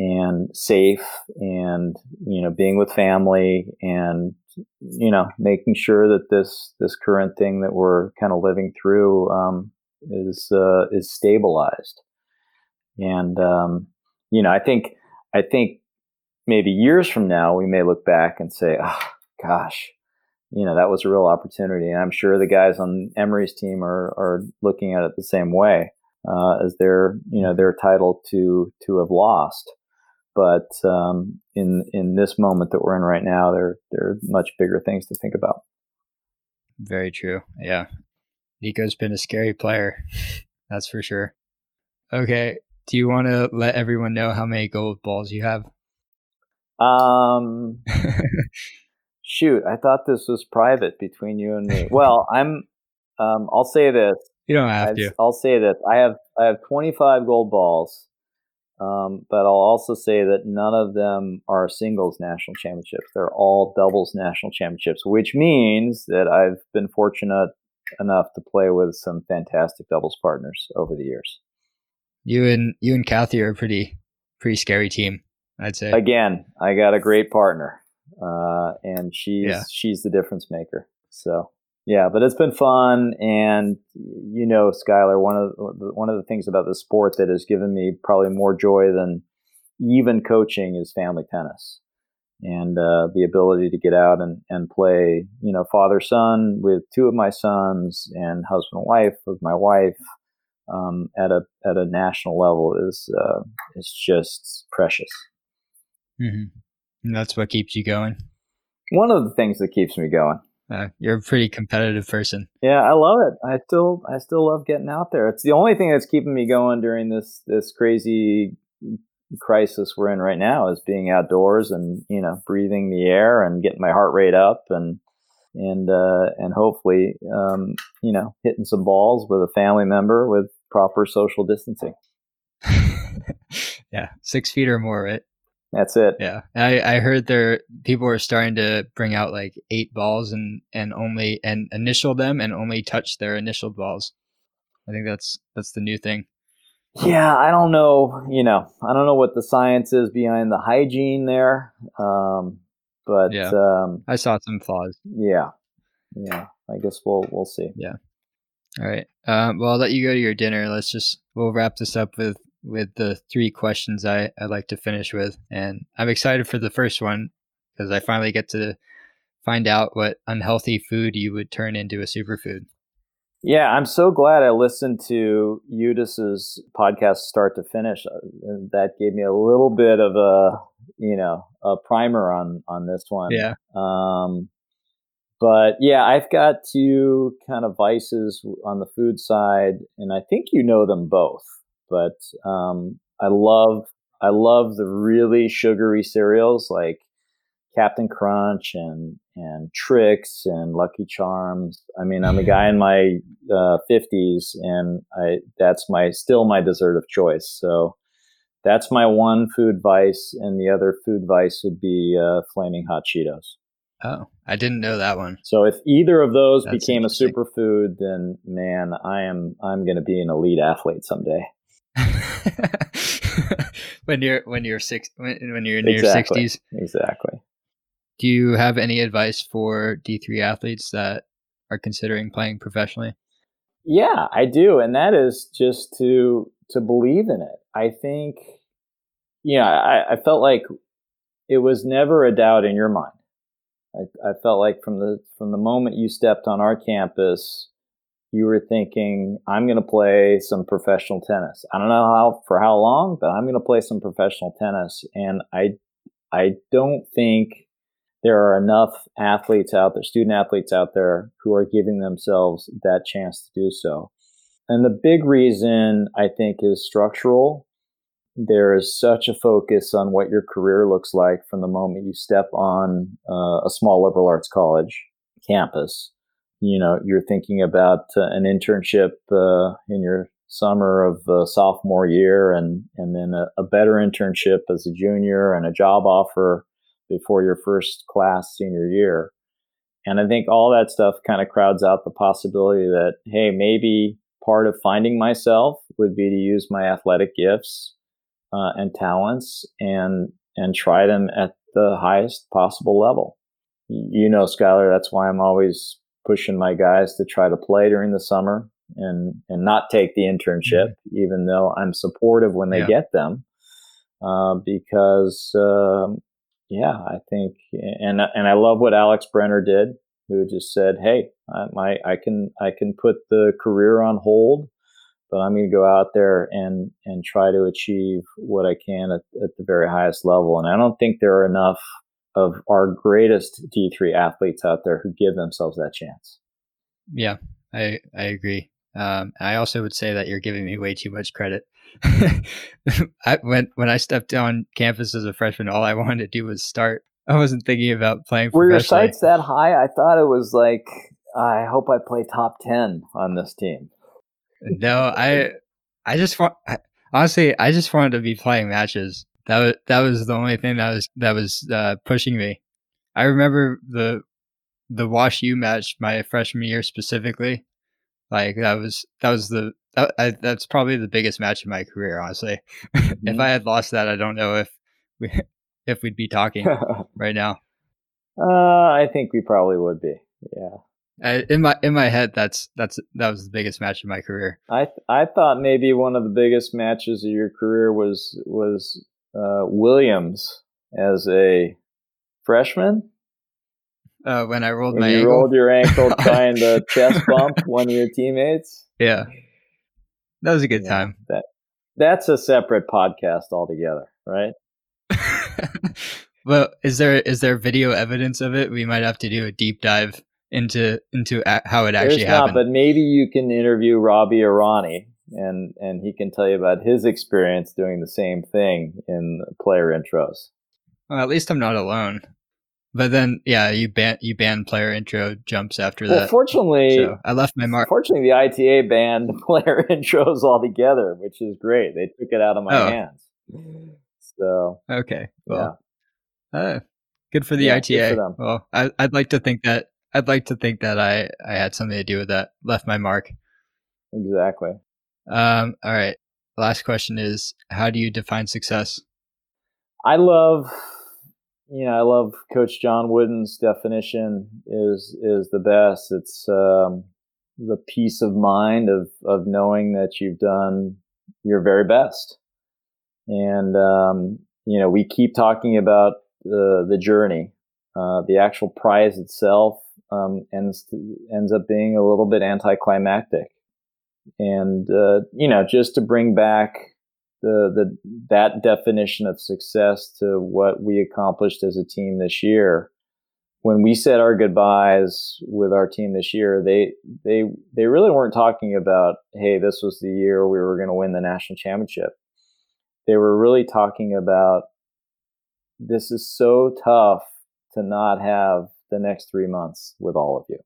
and safe, and you know being with family, and you know making sure that this this current thing that we're kind of living through um, is uh, is stabilized. And um, you know, I think I think maybe years from now we may look back and say, "Oh, gosh, you know, that was a real opportunity." And I'm sure the guys on Emory's team are are looking at it the same way uh, as their you know their title to to have lost. But um, in in this moment that we're in right now, there there are much bigger things to think about. Very true. Yeah, Nico's been a scary player, that's for sure. Okay, do you want to let everyone know how many gold balls you have? Um, shoot, I thought this was private between you and me. Well, I'm. Um, I'll say this. You don't have I've, to. I'll say this. I have I have 25 gold balls, um, but I'll also say that none of them are singles national championships. They're all doubles national championships, which means that I've been fortunate enough to play with some fantastic doubles partners over the years. You and you and Kathy are a pretty pretty scary team, I'd say. Again, I got a great partner, uh, and she's yeah. she's the difference maker. So yeah, but it's been fun, and you know, Skylar, one of the, one of the things about the sport that has given me probably more joy than even coaching is family tennis and uh, the ability to get out and, and play, you know, father son with two of my sons and husband and wife with my wife um, at a at a national level is uh, is just precious. Mm-hmm. And that's what keeps you going. One of the things that keeps me going. Uh, you're a pretty competitive person. Yeah, I love it. I still I still love getting out there. It's the only thing that's keeping me going during this this crazy crisis we're in right now is being outdoors and you know breathing the air and getting my heart rate up and and uh, and hopefully um, you know hitting some balls with a family member with proper social distancing. yeah, six feet or more, right? That's it. Yeah, I, I heard there people are starting to bring out like eight balls and and only and initial them and only touch their initial balls. I think that's that's the new thing. Yeah, I don't know. You know, I don't know what the science is behind the hygiene there. Um, but yeah, um, I saw some flaws. Yeah, yeah. I guess we'll we'll see. Yeah. All right. Um, well, I'll let you go to your dinner. Let's just we'll wrap this up with with the three questions I I like to finish with, and I'm excited for the first one because I finally get to find out what unhealthy food you would turn into a superfood. Yeah, I'm so glad I listened to Eudis's podcast start to finish. Uh, that gave me a little bit of a, you know, a primer on on this one. Yeah. Um, but yeah, I've got two kind of vices on the food side, and I think you know them both. But um, I love I love the really sugary cereals like Captain Crunch and and Trix and Lucky Charms. I mean, I'm a guy in my uh, 50s, and I that's my still my dessert of choice. So that's my one food vice, and the other food vice would be uh, flaming hot Cheetos. Oh, I didn't know that one. So if either of those that's became a superfood, then man, I am I'm going to be an elite athlete someday. when you're when you're six when, when you're in exactly. your 60s. Exactly. Do you have any advice for D3 athletes that are considering playing professionally? Yeah, I do, and that is just to to believe in it. I think, you know, I, I felt like it was never a doubt in your mind. I, I felt like from the from the moment you stepped on our campus, you were thinking, "I'm going to play some professional tennis." I don't know how for how long, but I'm going to play some professional tennis, and I I don't think there are enough athletes out there, student athletes out there, who are giving themselves that chance to do so. And the big reason I think is structural. There is such a focus on what your career looks like from the moment you step on uh, a small liberal arts college campus. You know, you're thinking about uh, an internship uh, in your summer of uh, sophomore year, and and then a, a better internship as a junior, and a job offer before your first class senior year. And I think all that stuff kind of crowds out the possibility that, hey, maybe part of finding myself would be to use my athletic gifts uh, and talents and and try them at the highest possible level. You know, Skylar, that's why I'm always pushing my guys to try to play during the summer and and not take the internship, mm-hmm. even though I'm supportive when they yeah. get them, uh, because um, yeah, I think, and and I love what Alex Brenner did, who just said, "Hey, I, my I can I can put the career on hold, but I'm going to go out there and and try to achieve what I can at, at the very highest level." And I don't think there are enough of our greatest D3 athletes out there who give themselves that chance. Yeah, I I agree. Um, I also would say that you're giving me way too much credit. I, when when I stepped on campus as a freshman, all I wanted to do was start. I wasn't thinking about playing. Were your sights that high? I thought it was like, I hope I play top ten on this team. No, I, I just want. I, honestly, I just wanted to be playing matches. That was that was the only thing that was that was uh, pushing me. I remember the the Wash U match my freshman year specifically. Like that was that was the that, I, that's probably the biggest match in my career, honestly. Mm-hmm. if I had lost that, I don't know if we if we'd be talking right now. Uh, I think we probably would be. Yeah. I, in my in my head, that's that's that was the biggest match in my career. I I thought maybe one of the biggest matches of your career was was uh, Williams as a freshman. Uh, when I rolled when my you ankle. rolled your ankle trying to chest bump one of your teammates. Yeah, that was a good yeah, time. That that's a separate podcast altogether, right? well, is there is there video evidence of it? We might have to do a deep dive into into a- how it actually There's happened. Not, but maybe you can interview Robbie Irani and and he can tell you about his experience doing the same thing in player intros. Well, at least I'm not alone. But then, yeah, you ban you ban player intro jumps after well, that. Fortunately, so I left my mark. Fortunately, the ITA banned player intros altogether, which is great. They took it out of my oh. hands. So okay, well, yeah. uh, good for the yeah, ITA. For well, I, I'd like to think that I'd like to think that I I had something to do with that. Left my mark. Exactly. Um. All right. Last question is: How do you define success? I love you know, I love Coach John Wooden's definition is is the best. It's um, the peace of mind of of knowing that you've done your very best, and um, you know, we keep talking about the the journey. Uh, the actual prize itself um, ends ends up being a little bit anticlimactic, and uh, you know, just to bring back the, the that definition of success to what we accomplished as a team this year. When we said our goodbyes with our team this year, they they they really weren't talking about, hey, this was the year we were going to win the national championship. They were really talking about this is so tough to not have the next three months with all of you.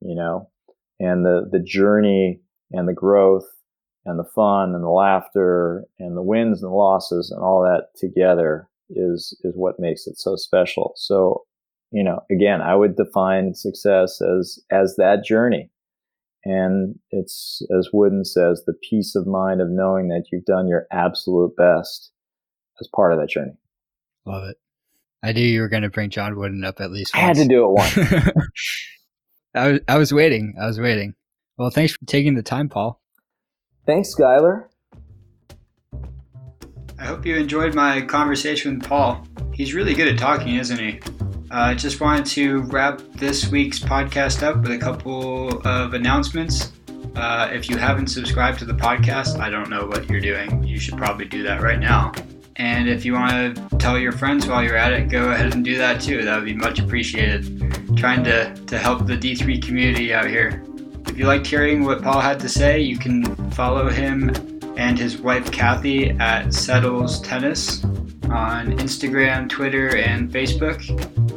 You know, and the the journey and the growth and the fun and the laughter and the wins and the losses and all that together is is what makes it so special. So, you know, again, I would define success as as that journey. And it's as Wooden says, the peace of mind of knowing that you've done your absolute best as part of that journey. Love it. I knew you were going to bring John Wooden up at least. Once. I had to do it once. I was I was waiting. I was waiting. Well, thanks for taking the time, Paul. Thanks, Skylar. I hope you enjoyed my conversation with Paul. He's really good at talking, isn't he? I uh, just wanted to wrap this week's podcast up with a couple of announcements. Uh, if you haven't subscribed to the podcast, I don't know what you're doing. You should probably do that right now. And if you want to tell your friends while you're at it, go ahead and do that too. That would be much appreciated. Trying to, to help the D3 community out here. If you liked hearing what Paul had to say, you can follow him and his wife Kathy at Settles Tennis on Instagram, Twitter, and Facebook.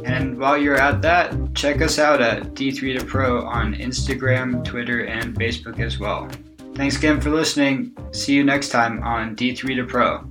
And while you're at that, check us out at D3 to Pro on Instagram, Twitter, and Facebook as well. Thanks again for listening. See you next time on D3 to Pro.